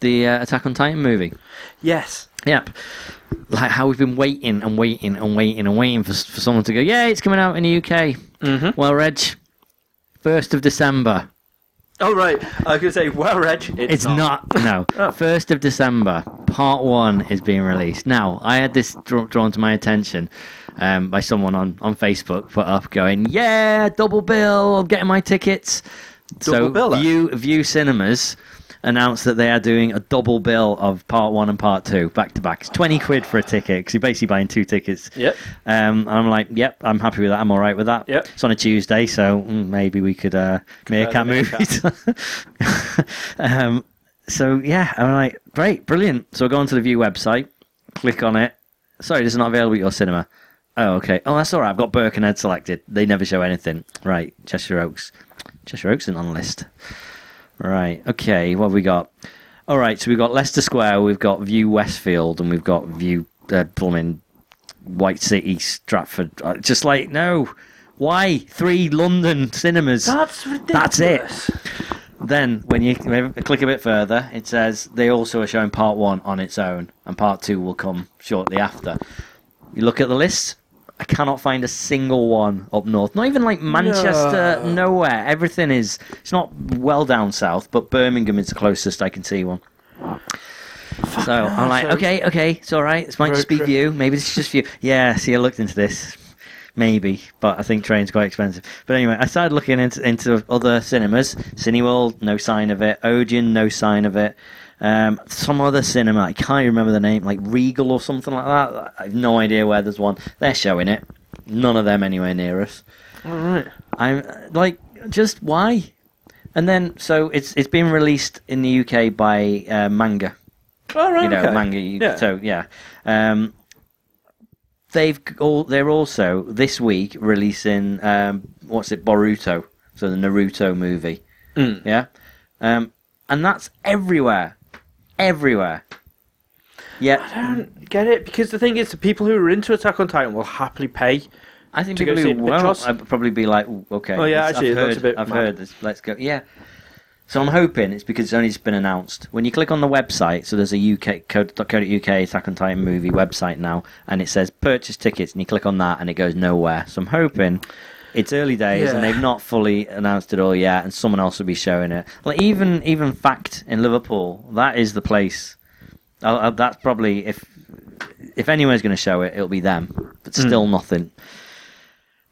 the uh, Attack on Titan movie.
yes.
Yep. Like how we've been waiting and waiting and waiting and waiting for, for someone to go, yeah, it's coming out in the UK.
Mm-hmm.
Well, Reg, 1st of December.
Oh right. I was gonna say, well, Reg, it's,
It's not. no. [laughs]
Oh.
1st of December, part one is being released. Now, I had this draw, drawn to my attention um, by someone on, on Facebook put up going, yeah, double bill, I'm getting my tickets.
Double
so,
bill, eh?
Vue, Vue Cinemas announced that they are doing a double bill of part one and part two back to back. It's 20 quid for a ticket because you're basically buying two tickets.
Yep.
Um, and I'm like, yep, I'm happy with that. I'm all right with that.
Yep.
It's on a Tuesday, so mm, maybe we could uh, meerkat
the meerkat.
movies. um, so yeah, I'm like, great, brilliant. So I go onto the Vue website, click on it. Sorry, this is not available at your cinema. Oh, okay. Oh, that's all right. I've got Birkenhead selected. They never show anything. Right, Cheshire Oaks. Cheshire Oaks isn't on the list. Right. Okay. What have we got? All right. So we've got Leicester Square. We've got Vue Westfield, and we've got Vue uh, Plumbing, White City, Stratford. Uh, Just like no. Why three London cinemas?
That's ridiculous.
That's it. Then, when you click a bit further, it says they also are showing part one on its own, and part two will come shortly after. You look at the list. I cannot find a single one up north. Not even like Manchester.
No.
Nowhere. Everything is. It's not well down south, but Birmingham is the closest I can see one. So I'm like,
so-
okay, okay, it's all right. This might just be you. Maybe this is just you. Yeah. See, I looked into this. Maybe, but I think train's quite expensive. But anyway, I started looking into into other cinemas. Cineworld, no sign of it. Odeon, no sign of it. Um, some other cinema, I can't remember the name, like Regal or something like that. I have no idea where there's one. They're showing it. None of them anywhere near us.
All right.
I'm like, just why? And then, so it's it's been released in the UK by uh, Manga
All right.
you know,
okay.
manga. You,
Yeah.
So yeah, um, they've all they're also this week releasing um, what's it, Boruto, so the Naruto movie.
Mm.
Yeah, um, and that's everywhere, everywhere. Yeah,
I don't get it because the thing is, the people who are into Attack on Titan will happily pay.
I think
to go
people
see
who
it,
won't, I'd probably be like, okay.
Oh, yeah,
I've heard,
looks a bit
I've
mad.
heard this. Let's go. Yeah. So I'm hoping it's because it's only just been announced. When you click on the website, so there's a UK code.co.uk Attack on Titan movie website now, and it says purchase tickets, and you click on that, and it goes nowhere. So I'm hoping it's early days, and they've not fully announced it all yet, and someone else will be showing it. Like even even Fact in Liverpool, that is the place. I'll, I'll- that's probably if if anyone's going to show it, it'll be them. But
Hmm.
still nothing.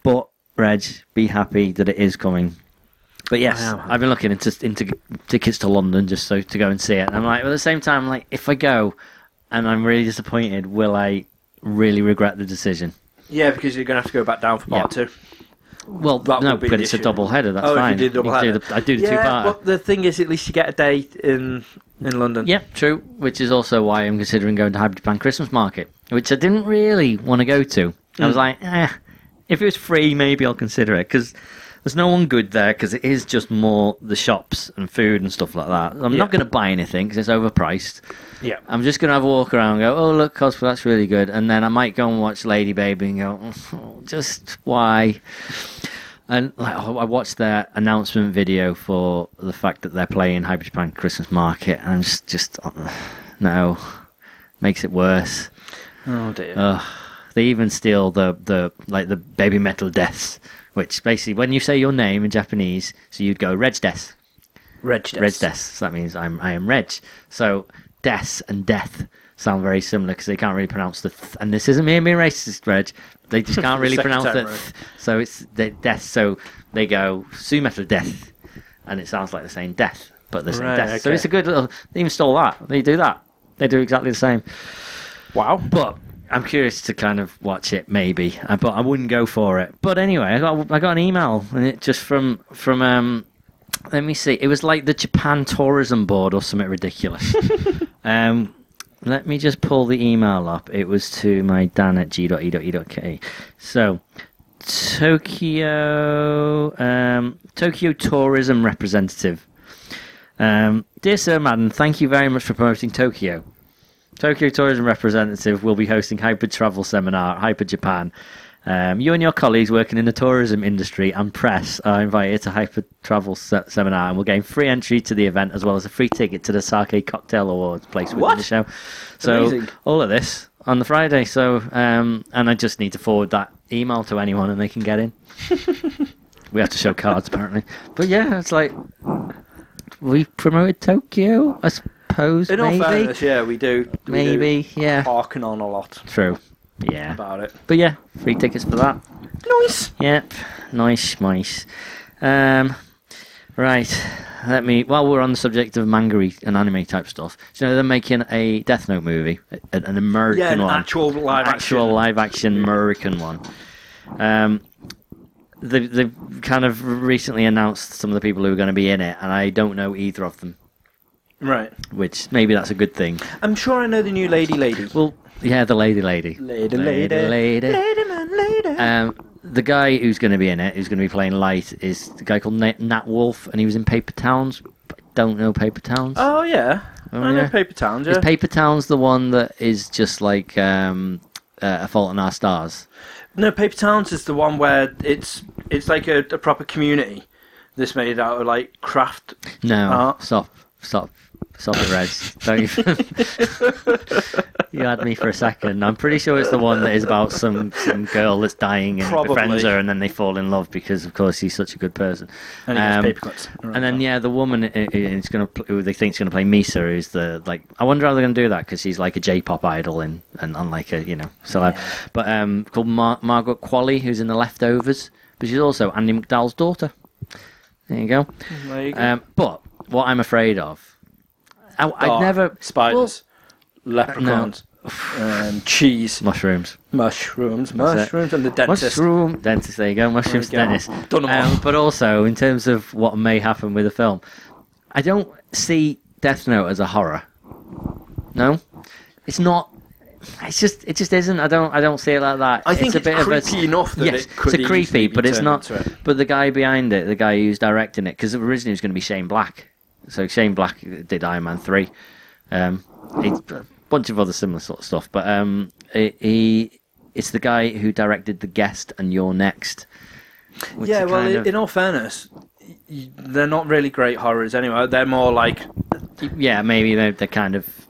But Reg, be happy that it is coming. But yes. I've been looking into into tickets to London just so to go and see it. And I'm like, at the same time, like if I go and I'm really disappointed, will I really regret the decision?
Yeah, because you're going to have to go back down for part
Yeah.
two.
Well,
That
no, but
the
it's a double header. That's
oh, if
fine.
you did double
can do
header.
the- I do the
yeah,
two part.
but the thing is, at least you get a day in in London.
Yeah, true. Which is also why I'm considering going to Hyper Japan Christmas Market, which I didn't really want to go to. I was
Mm.
like, eh, if it was free, maybe I'll consider it because there's no one good there because it is just more the shops and food and stuff like that. I'm
Yeah.
not going to buy anything because it's overpriced.
Yeah.
I'm just going to have a walk around and go, oh, look, cosplay, that's really good. And then I might go and watch Lady Baby and go, oh, just why? And like, oh, I watched their announcement video for the fact that they're playing Hyper Japan Christmas Market, and I'm just, just uh, no, makes it worse.
Oh dear.
Ugh. They even steal the, the like the Babymetal deaths, which basically when you say your name in Japanese, so you'd go Reg Des.
Reg Des.
Reg Des. So that means I'm I am Reg. So Des and Death sound very similar because they can't really pronounce the th. And this isn't me being racist, Reg. They just can't really [laughs] pronounce it. Th. So it's the Death. So they go Sumetal Death, and it sounds like they're saying Death, but they're saying
Right,
Death. So it's a good little. They even stole that. They do that. They do exactly the same.
Wow.
But I'm curious to kind of watch it, maybe. Uh, But I wouldn't go for it. But anyway, I got I got an email, and it just from from um. Let me see. It was like the Japan Tourism Board or something ridiculous. [laughs] um, let me just pull the email up. It was to my dan at g.e.e.k. So, Tokyo um, Tokyo Tourism Representative. Um, Dear Sir Madden, thank you very much for promoting Tokyo. Tokyo Tourism Representative will be hosting Hyper Travel Seminar at Hyper Japan. Um, you and your colleagues working in the tourism industry and press are invited to Hyper Travel se- Seminar and will gain free entry to the event as well as a free ticket to the Sake Cocktail Awards place within the show. So
Amazing.
all of this on the Friday. So um, and I just need to forward that email to anyone and they can get in. [laughs] we have to show cards apparently, but yeah, it's like we promoted Tokyo. I suppose
In all
maybe.
fairness, yeah, we do. we
Maybe,
do
yeah.
Harken on a lot
True. Yeah.
about it.
But yeah, free tickets for that.
Nice.
Yep. Nice, nice. Um, right. Let me. While we're on the subject of manga and anime type stuff, do you know they're making a Death Note movie, a- an American
Yeah, an
one,
actual live
actual
action.
live action American one. Um, they they've kind of recently announced some of the people who are going to be in it, and I don't know either of them.
Right.
Which maybe that's a good thing.
I'm sure I know the new Lady Lady.
Well, yeah, the lady, lady,
Lady,
lady, lady.
Lady man, lady.
Um, the guy who's going to be in it, who's going to be playing Light, is the guy called Nat, Nat Wolff, and he was in Paper Towns. But I don't know Paper Towns.
oh yeah.
Oh,
I know
yeah.
Paper Towns. Yeah.
Is Paper Towns the one that is just like um, uh, A Fault in Our Stars?
No, Paper Towns is the one where it's it's like a, a proper community. This made out of like craft.
No,
Art.
stop, stop. It, Reg. Don't even. [laughs] [laughs] you had me for a second. I'm pretty sure it's the one that is about some, some girl that's dying and
Probably.
befriends her, and then they fall in love because, of course, he's such a good person.
And
Um, and then yeah, the woman is going to who they think's going to play Misa, who's the like. I wonder how they're going to do that because she's like a J-pop idol and and unlike a you know celeb. But um, called Mar- Margaret Qualley, who's in The Leftovers, but she's also Andie MacDowell's daughter. There you go.
There you go.
Um, but what I'm afraid of, I, I'd
Dark
never
spiders, leprechauns, um, [sighs] cheese,
mushrooms.
mushrooms,
That's it.
mushrooms, and the dentist.
Mushroom dentist. There you go. Mushrooms
There you go.
dentist.
Done 'em all.
Um, but also in terms of what may happen with the film, I don't see Death Note as a horror. No, it's not. It's just it just isn't. I don't I don't see it like that.
I think
it's a
it's
bit of
creepy
a,
enough that
yes,
it could
it's a creepy,
be
but it's
turned
not.
into it.
But the guy behind it, the guy who's directing it, because originally it was going to be Shane Black. So Shane Black did Iron Man three. Um, a bunch of other similar sort of stuff, but um, it, he it's the guy who directed The Guest and You're Next.
Yeah, well, in,
of-
in all fairness, they're not really great horrors anyway. They're more like
yeah, maybe they're, they're kind of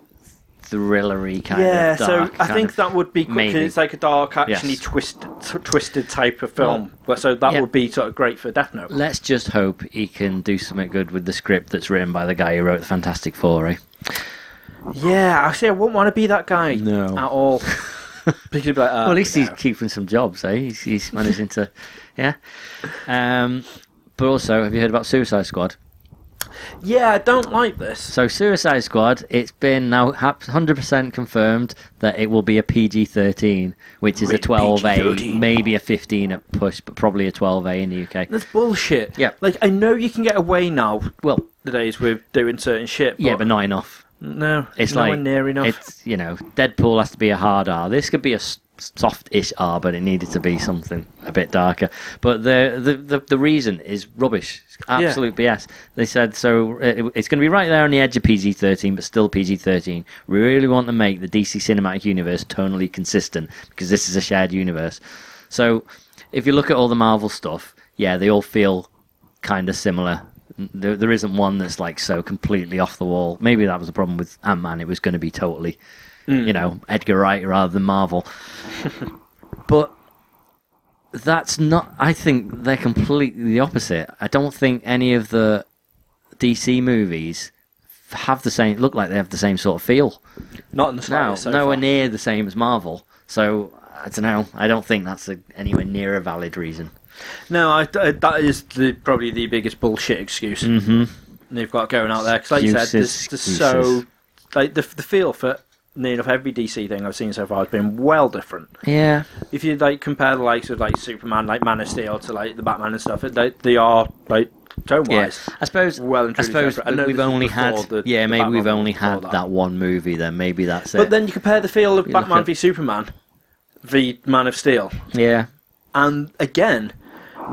thrillery kind
yeah.
of. Dark.
Yeah,
so
I
think
that would be good 'cause
maybe.
it's like a dark, actually
Yes.
twisted, t- twisted type of film. But so that
yeah.
would be sort of great for Death Note.
Let's just hope he can do something good with the script that's written by the guy who wrote the Fantastic Four. Eh?
Yeah, actually, I wouldn't want to be that guy
No.
at all. [laughs] because like, uh,
well, at least he's keeping some jobs, eh? He's, he's managing to, yeah. Um, but also, have you heard about Suicide Squad?
Yeah, I don't like this.
So, Suicide Squad, it's been now 100% confirmed that it will be a PG 13, which is a 12A, maybe a 15 at push, but probably a 12A in the UK.
That's bullshit.
Yeah.
like I know you can get away now
Well,
nowadays with doing certain shit. But
yeah, but not enough.
no,
It's
nowhere
like
near enough.
It's you know, Deadpool has to be a hard R. This could be a s- soft-ish R, but it needed to be something a bit darker. But the the the, the reason is rubbish. It's absolute BS. They said so. It, it's going to be right there on the edge of PG-13, but still PG-13. We really want to make the DC cinematic universe tonally consistent because this is a shared universe. So if you look at all the Marvel stuff, yeah, they all feel kind of similar. There, there isn't one that's like so completely off the wall. Maybe that was the problem with Ant Man. It was going to be totally, you know, Edgar Wright rather than Marvel. [laughs] but that's not. I think they're completely the opposite. I don't think any of the DC movies have the same look like they have the same sort of feel.
not in the
No,
slightest. so
nowhere
far.
near the same as Marvel. So I don't know. I don't think that's a, anywhere near a valid reason.
No, I, I- that is the, probably the biggest bullshit excuse
Mm-hmm.
they've got going out there. Because, like you said, there's, there's so like the the feel for near enough every DC thing I've seen so far has been well different.
Yeah.
If you like compare the likes of like Superman, like Man of Steel, to like the Batman and stuff, they, they are like tone
Yeah,
wise.
I suppose.
Well and
I suppose.
I
we've only had.
the-
yeah,
the
maybe
Batman
we've only had
that.
that. one movie. Then maybe that's it.
But then you compare the feel of
You
Batman
at-
v Superman v Man of Steel,
yeah,
and again,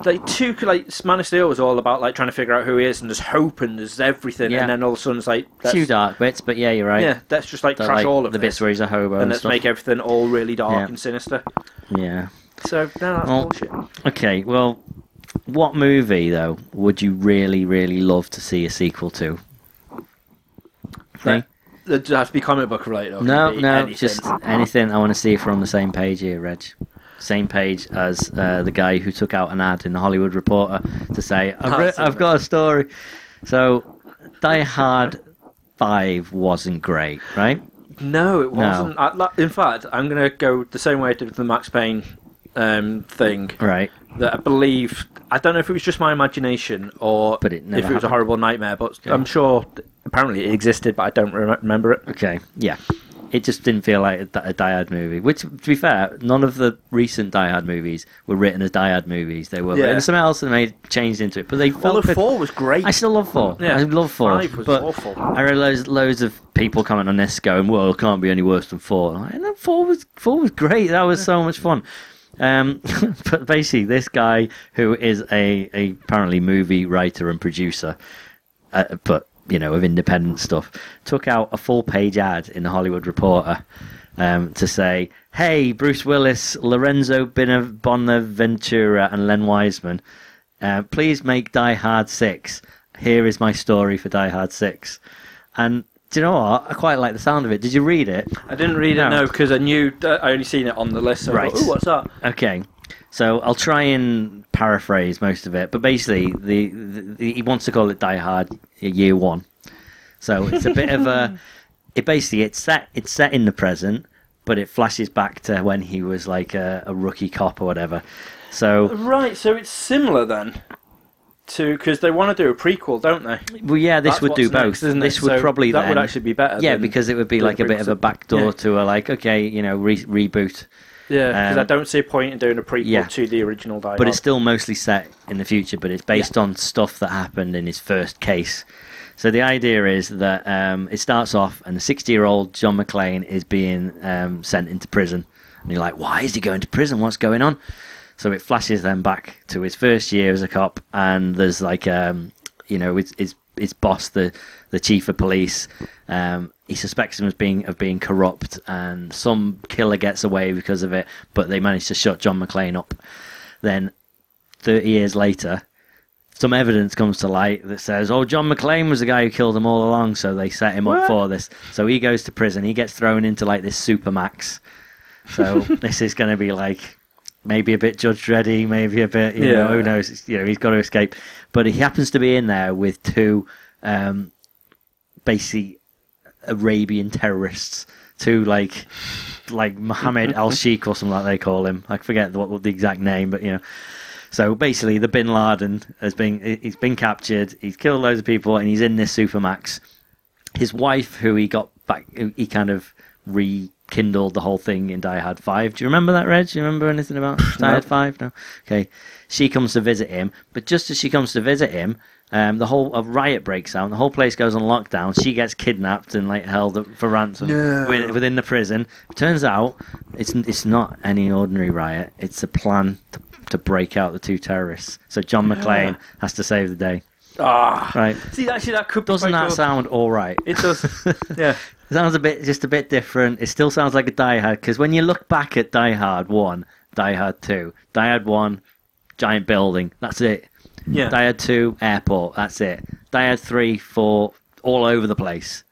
like two like Man of Steel was all about like trying to figure out who he is and there's hope and there's everything,
Yeah.
and then all of a sudden it's like let's,
few dark bits, but yeah, you're right.
yeah, let's just like
The,
crash
like,
all of
the bits where he's a hobo
and
and,
let's
stuff.
make everything all really dark
Yeah.
and sinister.
Yeah.
So no, that's
Well,
bullshit.
Okay. Well, what movie though would you really, really love to see a sequel to?
Right. It has to be comic book related.
No, no,
anything?
just anything. I want to see if we're on the same page here, Reg. Same page as uh, the guy who took out an ad in the Hollywood Reporter to say, "I've, re- I've got a story." So, Die Hard Five wasn't great, right?
No, it wasn't. I, in fact, I'm going to go the same way I did with the Max Payne um, thing.
Right.
That I believe. I don't know if it was just my imagination or
But it
if it was a horrible nightmare. But I'm sure. Apparently, it existed, but I don't rem- remember it.
Okay. Yeah. It just didn't feel like a, a Hard movie. Which, to be fair, none of the recent Hard movies were written as Hard movies. They were
Yeah.
written as something else and made changed into it. But they felt good.
four was great.
I still love four.
Yeah.
I love four.
Five was
but
awful.
I read loads, loads of people comment on this going, "Well, it can't be any worse than four. I'm like, "No, four was four was great. That was so much fun. Um, [laughs] but basically, this guy who is a, a apparently movie writer and producer, uh, but you know of independent stuff, took out a full page ad in the Hollywood Reporter. Um, to say, hey, Bruce Willis, Lorenzo Bonaventura, and Len Wiseman, uh, please make Die Hard 6. Here is my story for Die Hard 6. And Do you know what? I quite like the sound of it. Did you read it?
I didn't read
No.
it no because I knew I only seen it on the list. So
Right.
right. Oh, what's that?
Okay. So I'll try and paraphrase most of it, but basically, the, the, he wants to call it Die Hard Year One. So it's a bit of a. [laughs] It basically it's set it's set in the present, but it flashes back to when he was like a, a rookie cop or whatever. So
Right. So it's similar then to because they want to do a prequel, don't they?
well, yeah, this
That's
would do both.
next,
this would
So
probably
that
then,
would actually be better.
yeah,
than
because it would be like a bit of a backdoor
Yeah.
to a like okay, you know, re- reboot.
Yeah, because I
Um,
don't see a point in doing a prequel
yeah.
to the original Die
But it's still mostly set in the future, but it's based on stuff that happened in his first case. So the idea is that um, it starts off, and the 60 year old John McClane is being um, sent into prison. And you're like, why is he going to prison? What's going on? So it flashes then back to his first year as a cop, and there's like, um, you know, his, his, his boss, the, the chief of police, um, he suspects him of being of being corrupt, and some killer gets away because of it, but they manage to shut John McClane up. Then 30 years later, some evidence comes to light that says, oh, John McClane was the guy who killed them all along, so they set him up for this. So he goes to prison. He gets thrown into like this supermax. So [laughs] this is going to be like maybe a bit Judge Dreddy, maybe a bit, you know,
Yeah.
who knows? It's- You know, he's got to escape. But he happens to be in there with two um, basically Arabian terrorists, to like like Mohammed [laughs] Al Sheikh or something like they call him. I forget what, what the exact name, but you know. So basically, the Bin Laden has been he's been captured. He's killed loads of people, and he's in this supermax. His wife, who he got back, he kind of rekindled the whole thing in Die Hard Five. Do you remember that, Reg? Do you remember anything about [laughs] Die Hard Five? No. Okay. She comes to visit him, but just as she comes to visit him, um, the whole a riot breaks out. The whole place goes on lockdown. She gets kidnapped and like held for ransom
No.
wi- within the prison. Turns out it's it's not any ordinary riot. It's a plan to, to break out the two terrorists. So John McClane has to save the day.
Ah,
Right?
see, actually, that could
Doesn't
quite
that
cool.
sound all right?
It does. [laughs] yeah.
It sounds a bit just a bit different. It still sounds like a Die Hard because when you look back at Die Hard One, Die Hard Two, Die Hard One, giant building. That's it.
Yeah.
Hard Two, airport. That's it. Hard Three, Four, all over the place.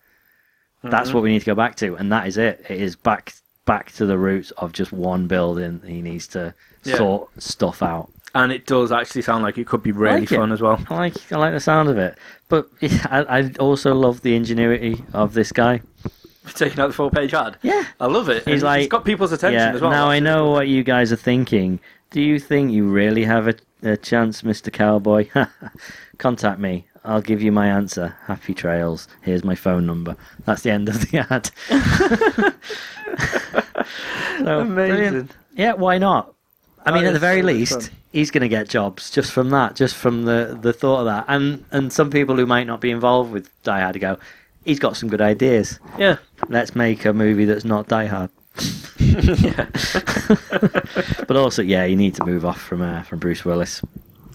That's uh-huh. what we need to go back to, and that is it. It is back back to the roots of just one building. He needs to
Yeah.
sort stuff out.
and it does actually sound like it could be really
like
fun as well.
I like I like the sound of it, but I, I also love the ingenuity of this guy. [laughs]
Taking out the full page ad.
Yeah.
I love it.
He's
He's
like-
it's got people's attention
yeah.
as well.
now I know what you guys are thinking. Do you think you really have a, a chance, Mister Cowboy? [laughs] Contact me. I'll give you my answer. Happy trails. Here's my phone number. That's the end of the [laughs] ad. [laughs] So,
Amazing.
brilliant. Yeah, why not? I
That
mean, at the very
so
least,
fun.
he's going to get jobs just from that, just from the, the thought of that. And and some people who might not be involved with Die Hard go, he's got some good ideas.
Yeah.
Let's make a movie that's not Die Hard.
Yeah. [laughs]
But also, yeah, you need to move off from uh, from Bruce Willis.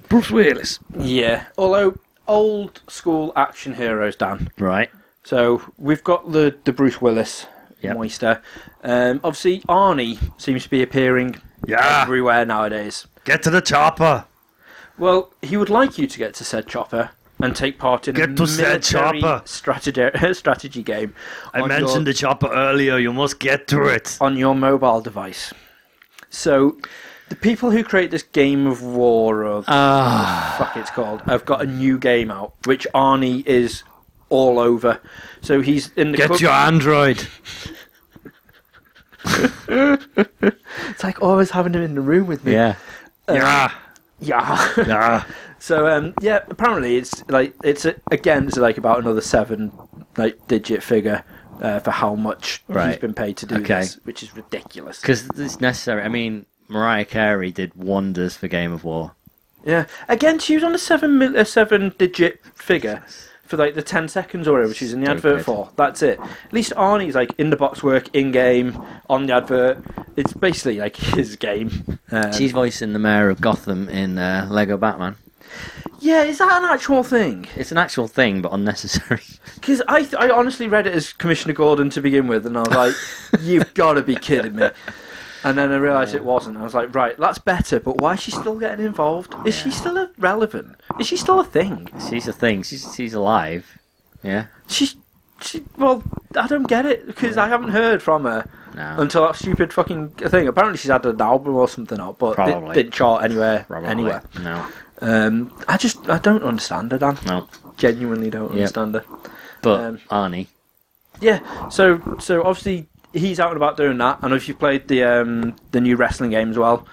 Bruce Willis.
Yeah. Although old school action heroes, Dan.
Right.
So we've got the the Bruce Willis
Yep.
Moister. Um, obviously, Arnie seems to be appearing
Yeah.
everywhere nowadays.
Get to the chopper.
Well, he would like you to get to said chopper and take part in a
Get to
military
chopper.
strategy [laughs] strategy game.
I mentioned
your,
the chopper earlier. You must get to it.
on your mobile device. So, the people who create this game of war, or
Ah.
fuck it's called, have got a new game out, which Arnie is all over. So he's in the
Get
club-
your Android. [laughs]
It's like always having him in the room with me.
Yeah.
yeah.
Yeah.
Yeah. [laughs]
so um, yeah, apparently it's like it's a, again it's like about another seven like digit figure uh, for how much he's been paid to do
Okay.
this, which is ridiculous.
Because it's necessary. I mean, Mariah Carey did wonders for Game of War.
Yeah, again she was on a seven mil- a seven digit figure for like the ten seconds or whatever she's in the advert for. That's it. At least Arnie's like in the box work, in game, on the advert. It's basically like [laughs] his game. Um,
She's voicing the mayor of Gotham in uh, Lego Batman.
Yeah, is that an actual thing?
It's an actual thing, but unnecessary. [laughs]
Because I, th- I honestly read it as Commissioner Gordon to begin with, and I was like, "You've [laughs] got to be kidding me!" And then I realised it wasn't. I was like, "Right, that's better." But why is she still getting involved? Is she still relevant? Is she still a thing?
she's a thing. She's she's alive. Yeah.
She's she, well, I don't get it because I haven't heard from her
No.
until that stupid fucking thing. Apparently, she's had an album or something up, but it
Probably.
didn't chart anywhere.
Probably.
Anywhere.
No.
Um, I just I don't understand her, Dan.
No.
Genuinely don't
Yep.
understand her.
But
Um,
Arnie.
Yeah. So so obviously he's out and about doing that. I know if you've played the um the new wrestling game as well.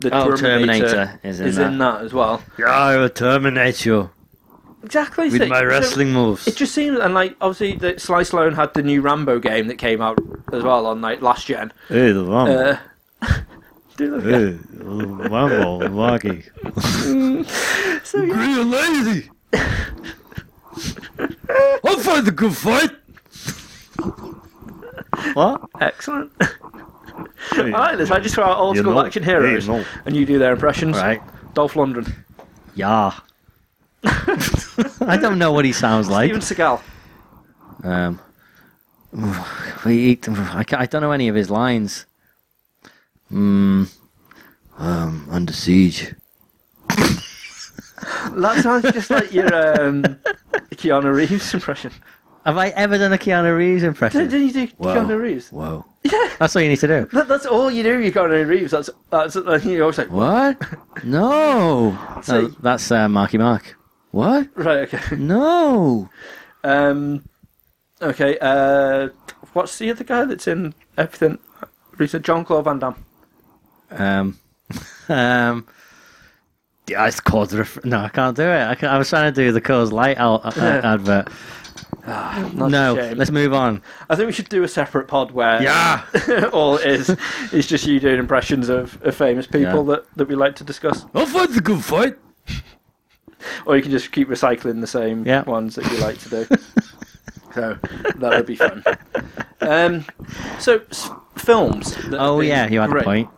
The
Oh, Terminator is in that.
in that as well.
Yeah, I will terminate you
Exactly.
with
so-
my
so
wrestling moves.
It just seems and like obviously that Sly Stallone had the new Rambo game that came out as well on like last gen.
Hey, the one.
Uh, [laughs] again.
Hey, Wambo, [laughs]
So yeah.
Green lady! I'll find the good fight!
What?
Excellent. I like this. I just throw out old
You
school
know.
action heroes,
Hey, no.
and you do their impressions.
Right.
Dolph Lundgren,
Yeah. I don't know what he sounds like.
Steven Seagal.
Um, [sighs] he, I, ca- I don't know any of his lines. Hmm. Um, under siege.
That sounds just like your um, Keanu Reeves impression.
Have I ever done a Keanu Reeves impression?
Didn't you do
Whoa.
Keanu Reeves?
Whoa.
Yeah.
That's all you need to do.
That, that's all you do. You Keanu Reeves. That's that's. that's you always like
What? No. [laughs]
So-
no that's uh, Marky Mark. What?
right. Okay.
No.
Um. Okay. Uh. What's the other guy that's in everything? Recent John Claude Van Damme.
Um. [laughs] um. Yeah, it's called ref- no, I can't do it. I, can, I was trying to do the Coors Light out uh,
Yeah.
advert.
That's
no,
a shame.
let's move on.
I think we should do a separate pod where
Yeah! [laughs]
all it is is just you doing impressions of, of famous people
Yeah.
that, that we like to discuss.
I'll find the good fight!
Or you can just keep recycling the same
Yeah.
ones that you like to do. [laughs] so that would be fun. Um, so s- films. that have
Oh
been
yeah, you had a
great,
point.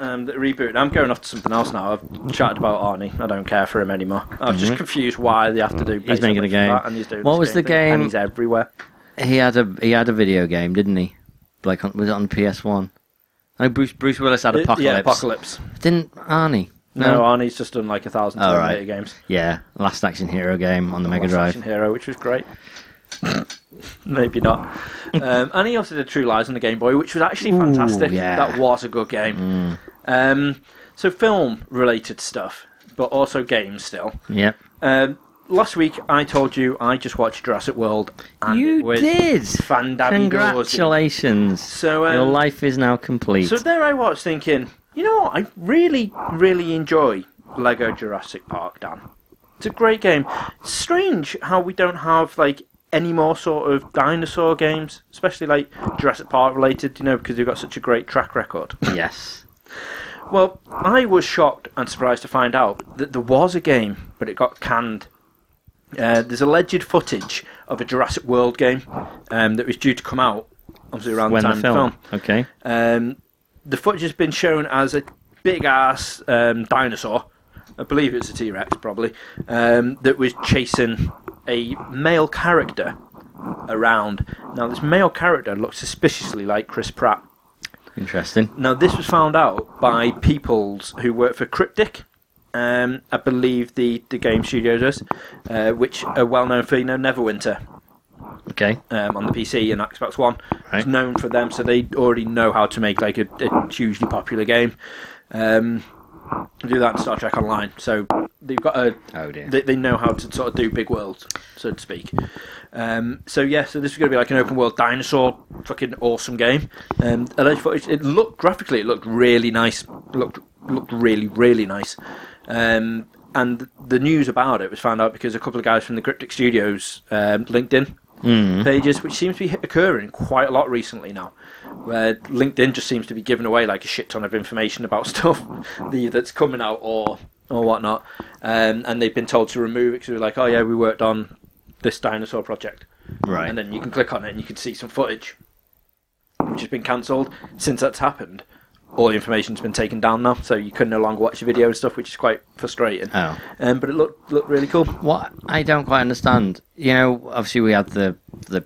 Um, that reboot. I'm going off to something else now. I've chatted about Arnie. I don't care for him anymore. I was just confused why they have to do.
Mm-hmm. He's making a game.
that, and he's doing
What
this
was the
thing, and
game-
he's everywhere.
He had a he had a video game, didn't he? Like on, was it on PS One? I know Bruce Bruce Willis had
Uh,
Apocalypse.
Yeah, Apocalypse.
Didn't Arnie?
No, Arnie's just done like a thousand
Oh,
Terminator
right.
games.
Yeah, Last Action Hero game on the Mega
Last
Drive.
Action Hero, which was great. [laughs] Maybe not. Um, and he also did True Lies on the Game Boy, which was actually
Ooh,
fantastic.
yeah.
That was a good game. Um, so film related stuff, but also games still.
Yep.
Um, last week I told you I just watched Jurassic World, and
You
it was
did.
fandabidorsy.
Congratulations.
So um,
Your life is now complete.
so there I was thinking, you know what? I really, really enjoy Lego Jurassic Park, Dan. It's a great game. Strange how we don't have like any more sort of dinosaur games, especially like Jurassic Park related, you know, because they've got such a great track record. [laughs]
yes.
Well, I was shocked and surprised to find out that there was a game, but it got canned. Uh, there's alleged footage of a Jurassic World game um, that was due to come out, obviously around
When
the
the
time
film.
of the film.
Okay.
Um, the footage has been shown as a big ass um, dinosaur. I believe it's a T Rex, probably, um, that was chasing a male character around. Now, this male character looks suspiciously like Chris Pratt.
Interesting.
Now, this was found out by peoples who work for Cryptic. Um, I believe the, the game studio does, uh, which are well known for you know Neverwinter
Okay.
um, on the PC and Xbox One.
Right.
It's known for them, so they already know how to make like a, a hugely popular game. Um, do that in Star Trek Online, so they've got a
Oh dear.
they, they know how to sort of do big worlds, so to speak. Um, so yeah, so this is going to be like an open world dinosaur, fucking awesome game. Um, alleged footage. It looked graphically, it looked really nice. Looked looked really really nice. Um, and the news about it was found out because a couple of guys from the Cryptic Studios um, LinkedIn
Mm.
pages, which seems to be occurring quite a lot recently now, where LinkedIn just seems to be giving away like a shit ton of information about [laughs] stuff that's coming out or or whatnot, um, and they've been told to remove it because they're like, oh yeah, we worked on this dinosaur project,
Right.
and then you can click on it and you can see some footage, which has been cancelled since that's happened. All the information's been taken down now, so you can no longer watch the video and stuff, which is quite frustrating.
Oh.
Um, but it looked looked really cool.
What I don't quite understand, you know, obviously we had the the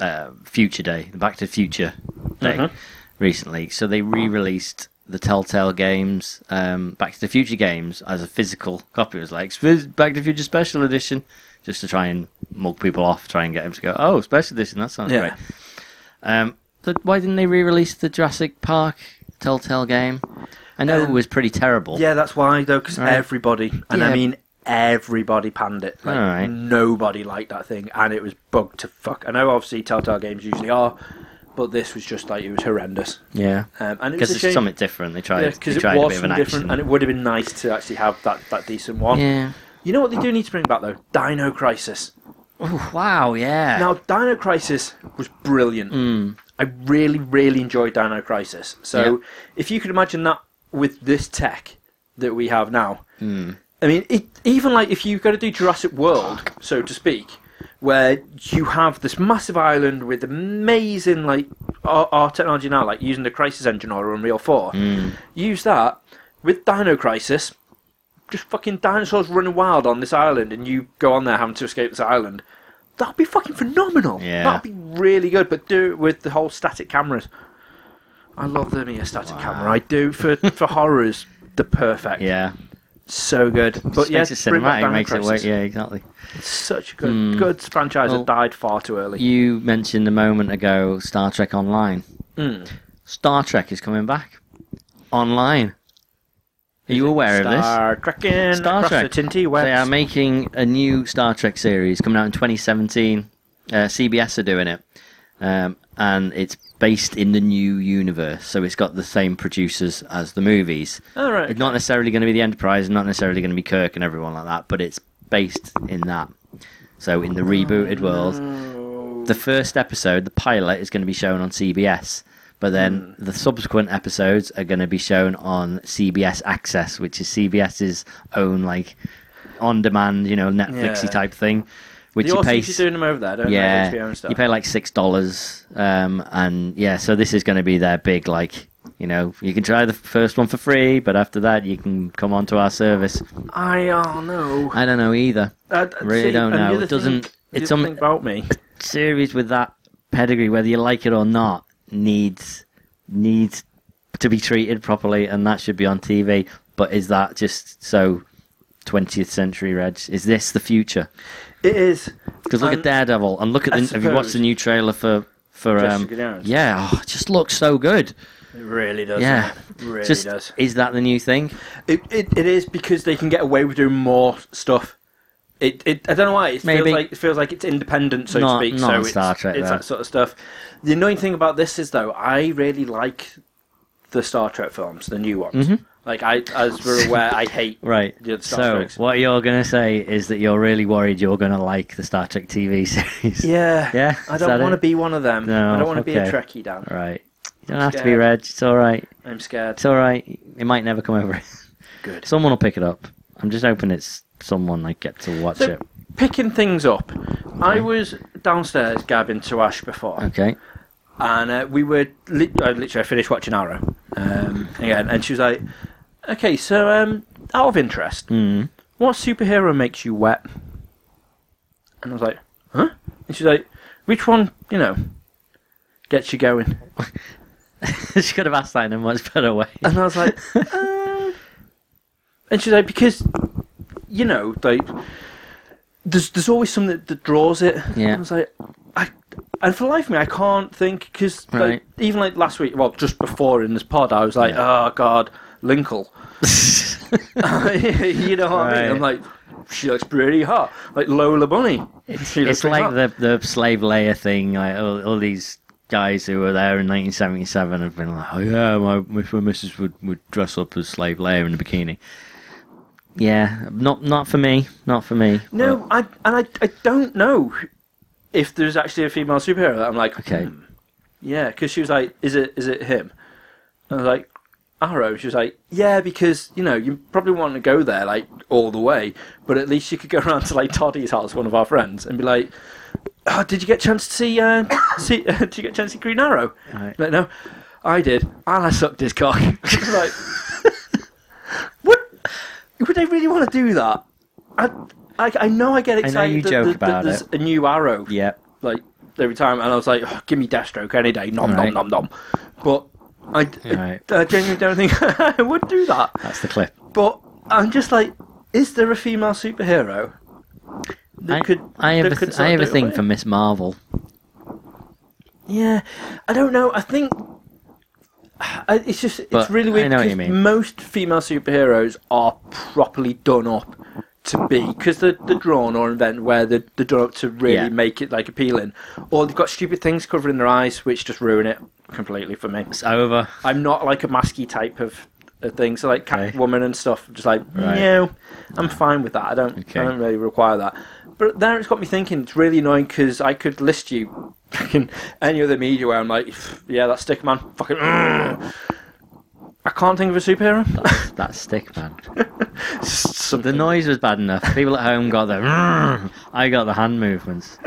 uh, Future Day, the Back to the Future Day
Mhm.
recently. So they re-released the Telltale games, um, Back to the Future games, as a physical copy. It was like Back to the Future Special Edition. just to try and mug people off, try and get them to go, oh, special edition, that sounds
Yeah.
great. Um, but why didn't they re-release the Jurassic Park Telltale game? I know it
Um,
was pretty terrible.
Yeah, that's why though, because
Right.
everybody, and
Yeah.
I mean everybody panned it. Like,
Alright.
Nobody liked that thing, and it was bugged to fuck. I know, obviously, Telltale games usually are, but this was just like it was horrendous.
Yeah.
Um, and
Because
a
it's
shame.
something different. They tried,
Yeah, because it
tried a
was
bit of an
something different,
action.
and it would have been nice to actually have that, that decent one.
Yeah.
You know what they do need to bring back though? Dino Crisis.
Ooh, wow, yeah.
Now, Dino Crisis was brilliant.
Mm.
I really, really enjoyed Dino Crisis. So,
Yeah.
if you could imagine that with this tech that we have now,
Mm.
I mean, it, even like if you've got to do Jurassic World, so to speak, where you have this massive island with amazing like our, our technology now, like using the Crysis engine or Unreal Four,
Mm.
use that with Dino Crisis. Just fucking dinosaurs running wild on this island, and you go on there having to escape this island. That'd be fucking phenomenal.
Yeah.
That'd be really good, but do it with the whole static cameras. I love the Mia static
Wow.
camera. I do for for [laughs] horrors. The perfect.
Yeah.
So good. But yeah,
makes it cinematic,
Dino
makes it work. Yeah, exactly.
It's such a good
Mm.
good franchise
Well,
that died far too early.
You mentioned a moment ago Star Trek Online.
Mm.
Star Trek is coming back online. Are you aware of this?
Star Trekking
Star Trek.
the tinty webs.
They are making a new Star Trek series coming out in 2017. Uh, CBS are doing it, um, and it's based in the new universe. So it's got the same producers as the movies.
All right.
It's not necessarily going to be the Enterprise, not necessarily going to be Kirk and everyone like that, but it's based in that. So in the rebooted oh, world, the first episode, the pilot, is going to be shown on CBS. But then hmm. the subsequent episodes are going to be shown on CBS Access, which is CBS's own like on-demand, you know, Netflixy
Yeah.
type thing, which
the
you pay.
are doing them over there, don't
yeah,
they? HBO and stuff.
you pay like six dollars, um, and yeah, so this is going to be their big like. You know, you can try the first one for free, but after that, you can come onto our service.
I don't know.
I don't know either.
I
Really don't know. It doesn't-
Thing,
it's
other about me.
series with that pedigree, whether you like it or not, needs needs to be treated properly, and that should be on TV. But is that just so 20th century, Reg? Is this the future?
It is.
Because look at Daredevil, and look at
I
the, have you watched the new trailer for for um?
Jessica Jones.
Yeah, oh, it just looks so good.
It really does.
Yeah.
It really
just
does.
is that the new thing?
It, it it is because they can get away with doing more stuff. It, it I don't know why it
Maybe.
feels like it feels like it's independent, so
Not-
to speak.
not
so
on
it's,
Star Trek,
it's
though.
that sort of stuff. The annoying thing about this is though, I really like the Star Trek films, the new ones. Like I, as we're [laughs] aware, I hate
Right.
the Star
So
Treks.
what you're gonna say is that you're really worried you're gonna like the Star Trek TV [laughs] series.
Yeah,
Yeah.
I
is
don't want to be one of them.
No,
I don't want to be a. Trekkie, Dan.
Right. You don't have to be
scared.
Reg. It's all right.
I'm scared.
It's all right. It might never come over. [laughs]
Good.
Someone will pick it up. I'm just hoping it's someone I get to watch
So-
it.
Picking things up, I was downstairs gabbing to Ash before,
Okay.
and uh, we were li- literally I finished watching Arrow um, again, and she was like, "Okay, so um, out of interest,
Mm.
what superhero makes you wet?" And I was like, "Huh?" And she's like, "Which one, you know, gets you going?" [laughs]
she could have asked that in a much better way.
And I was like, um... [laughs] and she's like, because, you know, like, there's there's always something that, that draws it.
Yeah.
I was like, I, and for the life of me, I can't think because
Right.
like, even like last week, well, just before in this pod, I was like,
Yeah.
oh god, Linkle. [laughs] you know what I mean?
Right.
I'm like, she looks pretty hot, like Lola Bunny.
It's,
She looks
it's
pretty
like
hot.
the the slave Leia thing. Like all, all these guys who were there in 1977 have been like, "Oh yeah, my my missus would, would dress up as slave Leia in a bikini." Yeah, not not for me. Not for me.
No, I and I I don't know if there's actually a female superhero. I'm like,
Okay.
hmm. yeah, because she was like, is it is it him? And I was like, Arrow. She was like, yeah, because you know you probably want to go there like all the way, but at least you could go [laughs] around to like Toddy's house, one of our friends, and be like, oh, did you get a chance to see? Uh, [coughs] see? [coughs] did you get a chance to see Green Arrow?
Right.
Like, no, I did, and I sucked his cock. [laughs] like, [laughs] what? Would they really want to do that? I, I, I know I get excited.
I know you
that-
joke
that- that
about
there's
it.
a new Arrow,
Yeah.
like every time, and I was like, oh, give me Deathstroke any day, nom
Right.
nom nom nom. But I,
Right.
I genuinely don't think [laughs] I would do that.
That's the clip.
But I'm just like, is there a female superhero? that
I,
could.
I have
that
a,
could
th- I have a thing
away.
for Miss Marvel.
Yeah, I don't know. I think I- it's just
But
it's really
I
weird
know what you
because
mean.
most female superheroes are properly done up to be because they're, they're drawn or invented where they're, they're done up to really
Yeah.
make it like appealing, or they've got stupid things covering their eyes which just ruin it completely for me.
It's over.
I'm not like a masky type of, of thing, so like
Okay.
Catwoman and stuff. Just like
Right.
no, I'm fine with that. I don't.
Okay.
I don't really require that. But then it's got me thinking. It's really annoying because I could list you [laughs] fucking any other media where I'm like, yeah, that stick man, fucking. ugh." I can't think of a superhero.
That, that stick man. [laughs] The noise was bad enough. People at home got the. [laughs] I got the hand movements.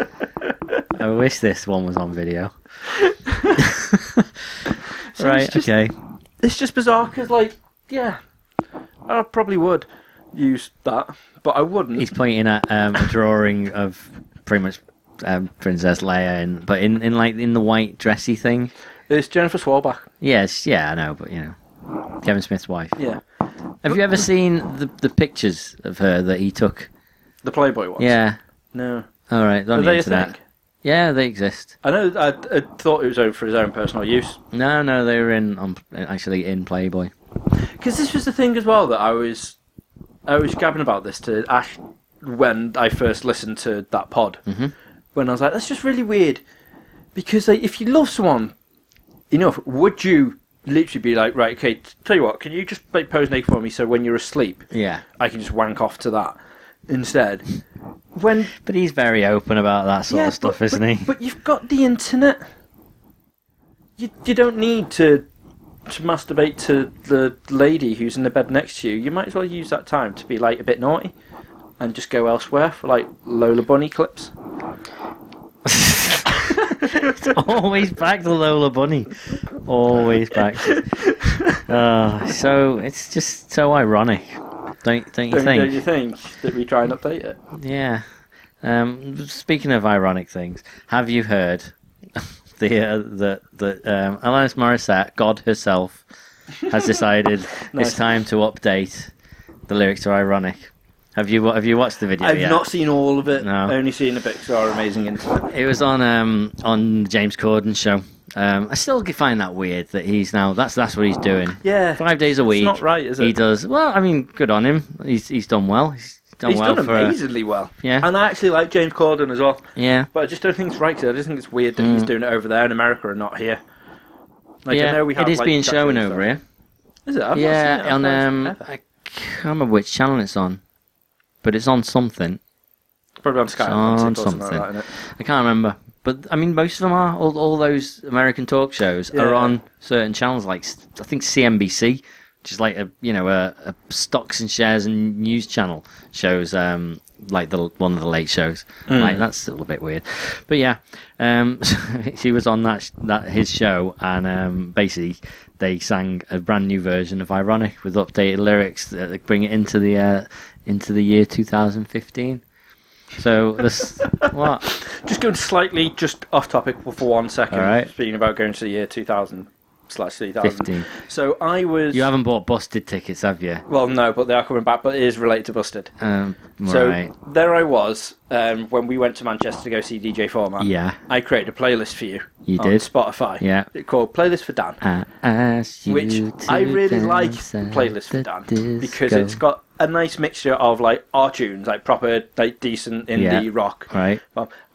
I wish this one was on video. [laughs]
So
right.
it's just-
okay.
It's just bizarre because, like, yeah, I probably would use that, but I wouldn't.
He's pointing at um, a drawing of pretty much um, Princess Leia, in, but in, in like in the white dressy thing.
It's Jennifer Schwalbach.
Yes, yeah, I know, but you know, Kevin Smith's wife.
Yeah,
Have you ever seen the the pictures of her that he took?
the Playboy ones.
Yeah.
No.
All right,
Are
on the
they a
internet.
thing?
Yeah, they exist.
I know. I, I thought it was over for his own personal use.
No, no, they were in on actually in Playboy.
Because this was the thing as well that I was, I was gabbing about this to Ash when I first listened to that pod.
Mhm.
When I was like, that's just really weird, because like, if you love someone enough, would you literally be like, right, okay, t- tell you what, can you just like pose naked for me so when you're asleep,
Yeah,
I can just wank off to that instead? When
but he's very open about that sort of stuff,
but,
isn't
but,
he?
But you've got the internet. You you don't need to to masturbate to the lady who's in the bed next to you. You might as well use that time to be like a bit naughty and just go elsewhere for like Lola Bunny clips. [laughs] [laughs]
Always back to Lola Bunny. Always back. Uh, so it's just so ironic, don't don't you
Don't,
think?
don't you think that we try and update it?
Yeah. Um, speaking of ironic things, have you heard [laughs] the uh, the the um, Alanis Morissette, God herself, has decided [laughs]
Nice.
it's time to update the lyrics to "Ironic"? Have you have you watched the video
I've
yet?
not seen all of it.
No.
I've only seen the are amazing internet.
It was on um on James Corden show. Um, I still find that weird that he's now that's that's what he's doing.
Yeah,
Five days a week.
It's not right, is it?
He does well. I mean, good on him. He's he's done well. He's done
He's
well
done
a-
amazingly well.
yeah.
And I actually like James Corden as well.
yeah.
But I just don't think it's right. 'cause I just think it's weird that he's
Mm.
doing it over there in America and not here. Like,
yeah,
I know we have,
it is
like,
being shown over here.
Is it? I've
yeah,
it.
on um, I can't remember which channel it's on, but it's on something.
Probably on Sky
it's on
something like that?
I can't remember, but I mean, most of them are. All, all those American talk shows are on certain channels, like I think CNBC, which is like a you know a, a stocks and shares and news channel shows um like the one of the late shows.
Mm.
Like that's a little bit weird, but yeah, um, [laughs] she was on that that his show, and um, basically they sang a brand new version of "Ironic" with updated lyrics that that bring it into the uh, into the year 2015. So this [laughs] what?
Just going slightly just off topic for one second.
All right.
Speaking about going to the year 2000 slash 3000.
15.
So I was.
You haven't bought busted tickets, have you?
Well, no, but they are coming back, but it is related to Busted.
Um,
So
right.
there I was um, when we went to Manchester to go see DJ Format.
Yeah.
I created a playlist for you.
You
on
did?
Spotify.
Yeah.
It called Playlist for Dan.
I
which I really like playlist for Dan because it's got a nice mixture of like our tunes, like proper, like decent indie
Yeah.
rock,
Right.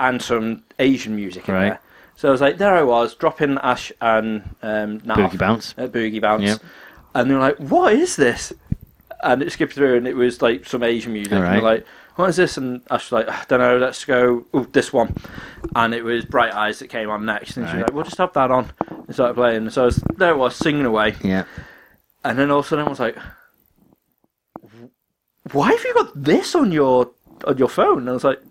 and some Asian music in
Right.
there. So I was like, there I was, dropping Ash and um, Nat
Boogie
off
Bounce.
at Boogie Bounce,
Yep.
and they were like, "What is this?" And it skipped through, and it was like some Asian music. And they're like, "What is this?" And Ash was like, "I don't know. Let's go. Ooh, this one." And it was Bright Eyes that came on next, and she was like, "We'll just have that on." And started playing. And so I was, there, I was singing away.
Yeah.
And then all of a sudden I was like, "Why have you got this on your on your phone?" And I was like,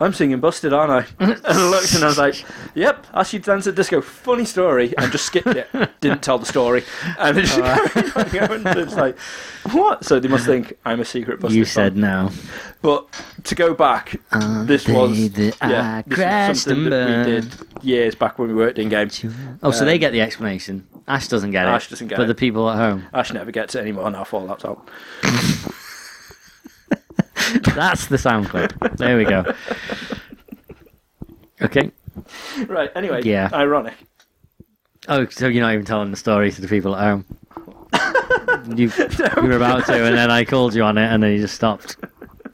"I'm singing Busted, aren't I?" [laughs] and I looked and I was like, "Yep, Ashley Dance at Disco. Funny story." And just skipped it. [laughs] Didn't tell the story. And it just on It's like, what? So they must think I'm a secret Busted.
You
fan.
said no.
But to go back,
On
this was yeah, this was something that we did years back when we worked in game.
Oh, so they
Um,
get the explanation. Ash doesn't get it.
Ash doesn't get
but
it.
But the people at home.
Ash never gets it anymore now. Fallout's [laughs] out.
That's the sound clip. There we go. Okay.
Right. Anyway.
Yeah.
Ironic.
Oh, so you're not even telling the story to the people at home? you, [laughs] you were about to, and then I called you on it, and then you just stopped.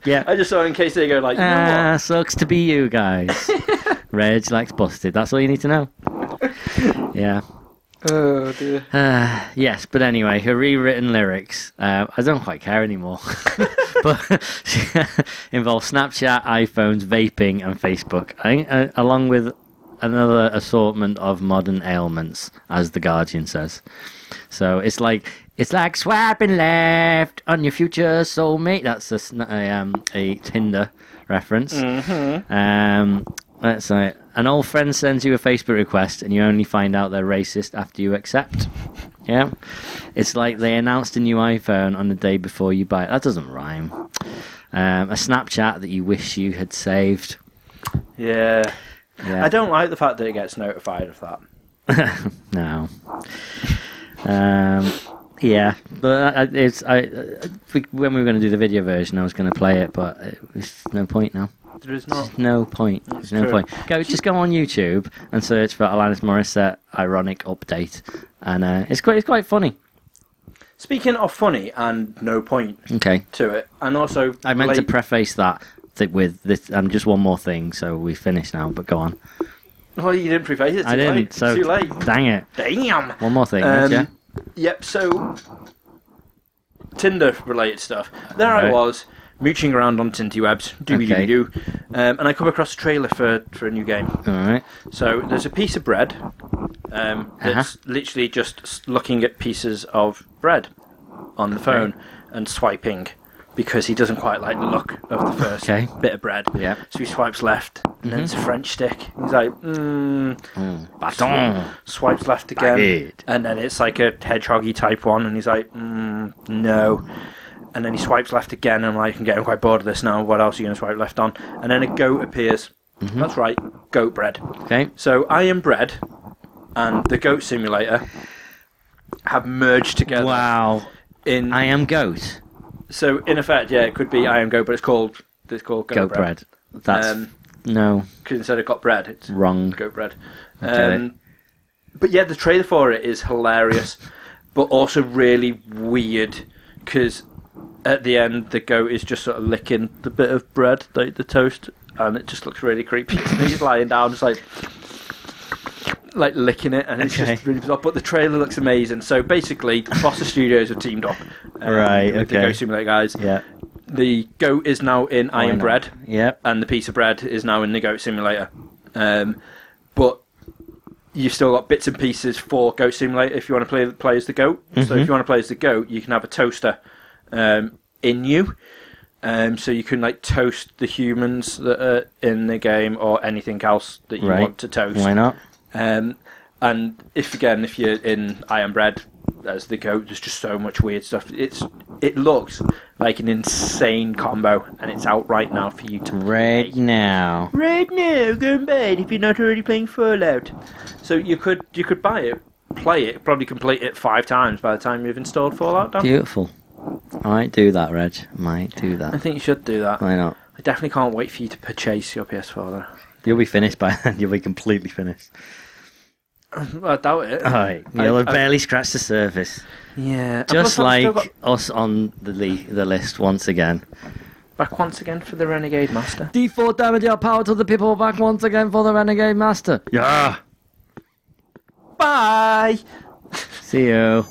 Yeah.
I just saw in case they go like, you know
Ah,
what?
sucks to be you guys. [laughs] Reg likes busted. That's all you need to know. Yeah.
Oh dear.
Uh, yes, but anyway, her rewritten lyrics. Uh, I don't quite care anymore. [laughs] [laughs] but [laughs] involve Snapchat, iPhones, vaping, and Facebook, I uh, along with another assortment of modern ailments, as the Guardian says. So it's like it's like swiping left on your future soulmate. That's a, a, um, a Tinder reference. Um, that's like an old friend sends you a Facebook request and you only find out they're racist after you accept. Yeah, it's like they announced a new iPhone on the day before you buy it. That doesn't rhyme. Um, a Snapchat that you wish you had saved.
Yeah.
Yeah.
I don't like the fact that it gets notified of that. [laughs]
No. Um, yeah, but it's I. uh, When we were going to do the video version, I was going to play it, but it's no point now.
There is not.
No point. There's no
true.
point. Go, just go on YouTube and search for Alanis Morissette ironic update, and uh, it's quite it's quite funny.
Speaking of funny and no point
Okay,
to it, and also
I meant to preface that th- with this. Um, just one more thing, so we finish now. But go on.
Well, you didn't preface it.
I
too
didn't.
Late.
So
Too late.
dang it.
Damn.
One more thing.
Um,
yeah.
Yep. So Tinder related stuff. There I
Right.
was mooching around on Tinty Webs, doobie doo, um, and I come across a trailer for for a new game.
All right.
So there's a piece of bread um,
Uh-huh.
that's literally just looking at pieces of bread on the phone and swiping because he doesn't quite like the look of the first
Okay.
bit of bread.
Yeah.
So he swipes left, and then it's a French stick. He's like, mm,
Baton.
swipes left again,
Baguette.
and then it's like a hedgehoggy type one, and he's like, mm, no. And then he swipes left again, and I'm like, I'm getting quite bored of this now. What else are you going to swipe left on? And then a goat appears.
Mm-hmm.
That's right, goat bread.
Okay.
So I am bread and the goat simulator have merged together
Wow.
in
I am goat.
so in effect yeah it could be I am goat but it's called it's called goat,
Goat
bread
bread. That's
um
no
because instead of got bread it's
wrong.
goat bread um but yeah the trailer for it is hilarious but also really weird because at the end the goat is just sort of licking the bit of bread like the toast and it just looks really creepy he's [laughs] lying down just like like licking it, and it's
Okay.
just really bizarre. But the trailer looks amazing. So basically, Bossa Studios have teamed up. um,
Right,
with The
okay.
Goat Simulator guys.
Yeah.
The goat is now in
Why
Iron
not?
Bread,
Yep.
and the piece of bread is now in the Goat Simulator. Um, but you've still got bits and pieces for Goat Simulator if you want to play play as the goat. So
Mhm.
if you want to play as the goat, you can have a toaster um, in you. Um, so you can like toast the humans that are in the game or anything else that you
Right.
want to toast.
Why not?
Um, and if again, if you're in I Am Bread as the goat, there's just so much weird stuff. It's it looks like an insane combo, and it's out right now for you to
Right now.
Right now, go in bed if you're not already playing Fallout. So you could you could buy it, play it, probably complete it five times by the time you've installed Fallout. Dan.
Beautiful. I might do that, Reg. Might do that.
I think you should do that.
Why not?
I definitely can't wait for you to purchase your PS4 though.
You'll be finished by then. [laughs] You'll be completely finished. [laughs]
I doubt it.
Alright.
I-
You'll have
I-
barely scratched the surface.
Yeah,
Just
plus I've
like us on the li- the list once again.
back once again for the Renegade Master.
D4 damage your power to the people back once again for the Renegade Master.
Yeah.
Bye. [laughs]
See you.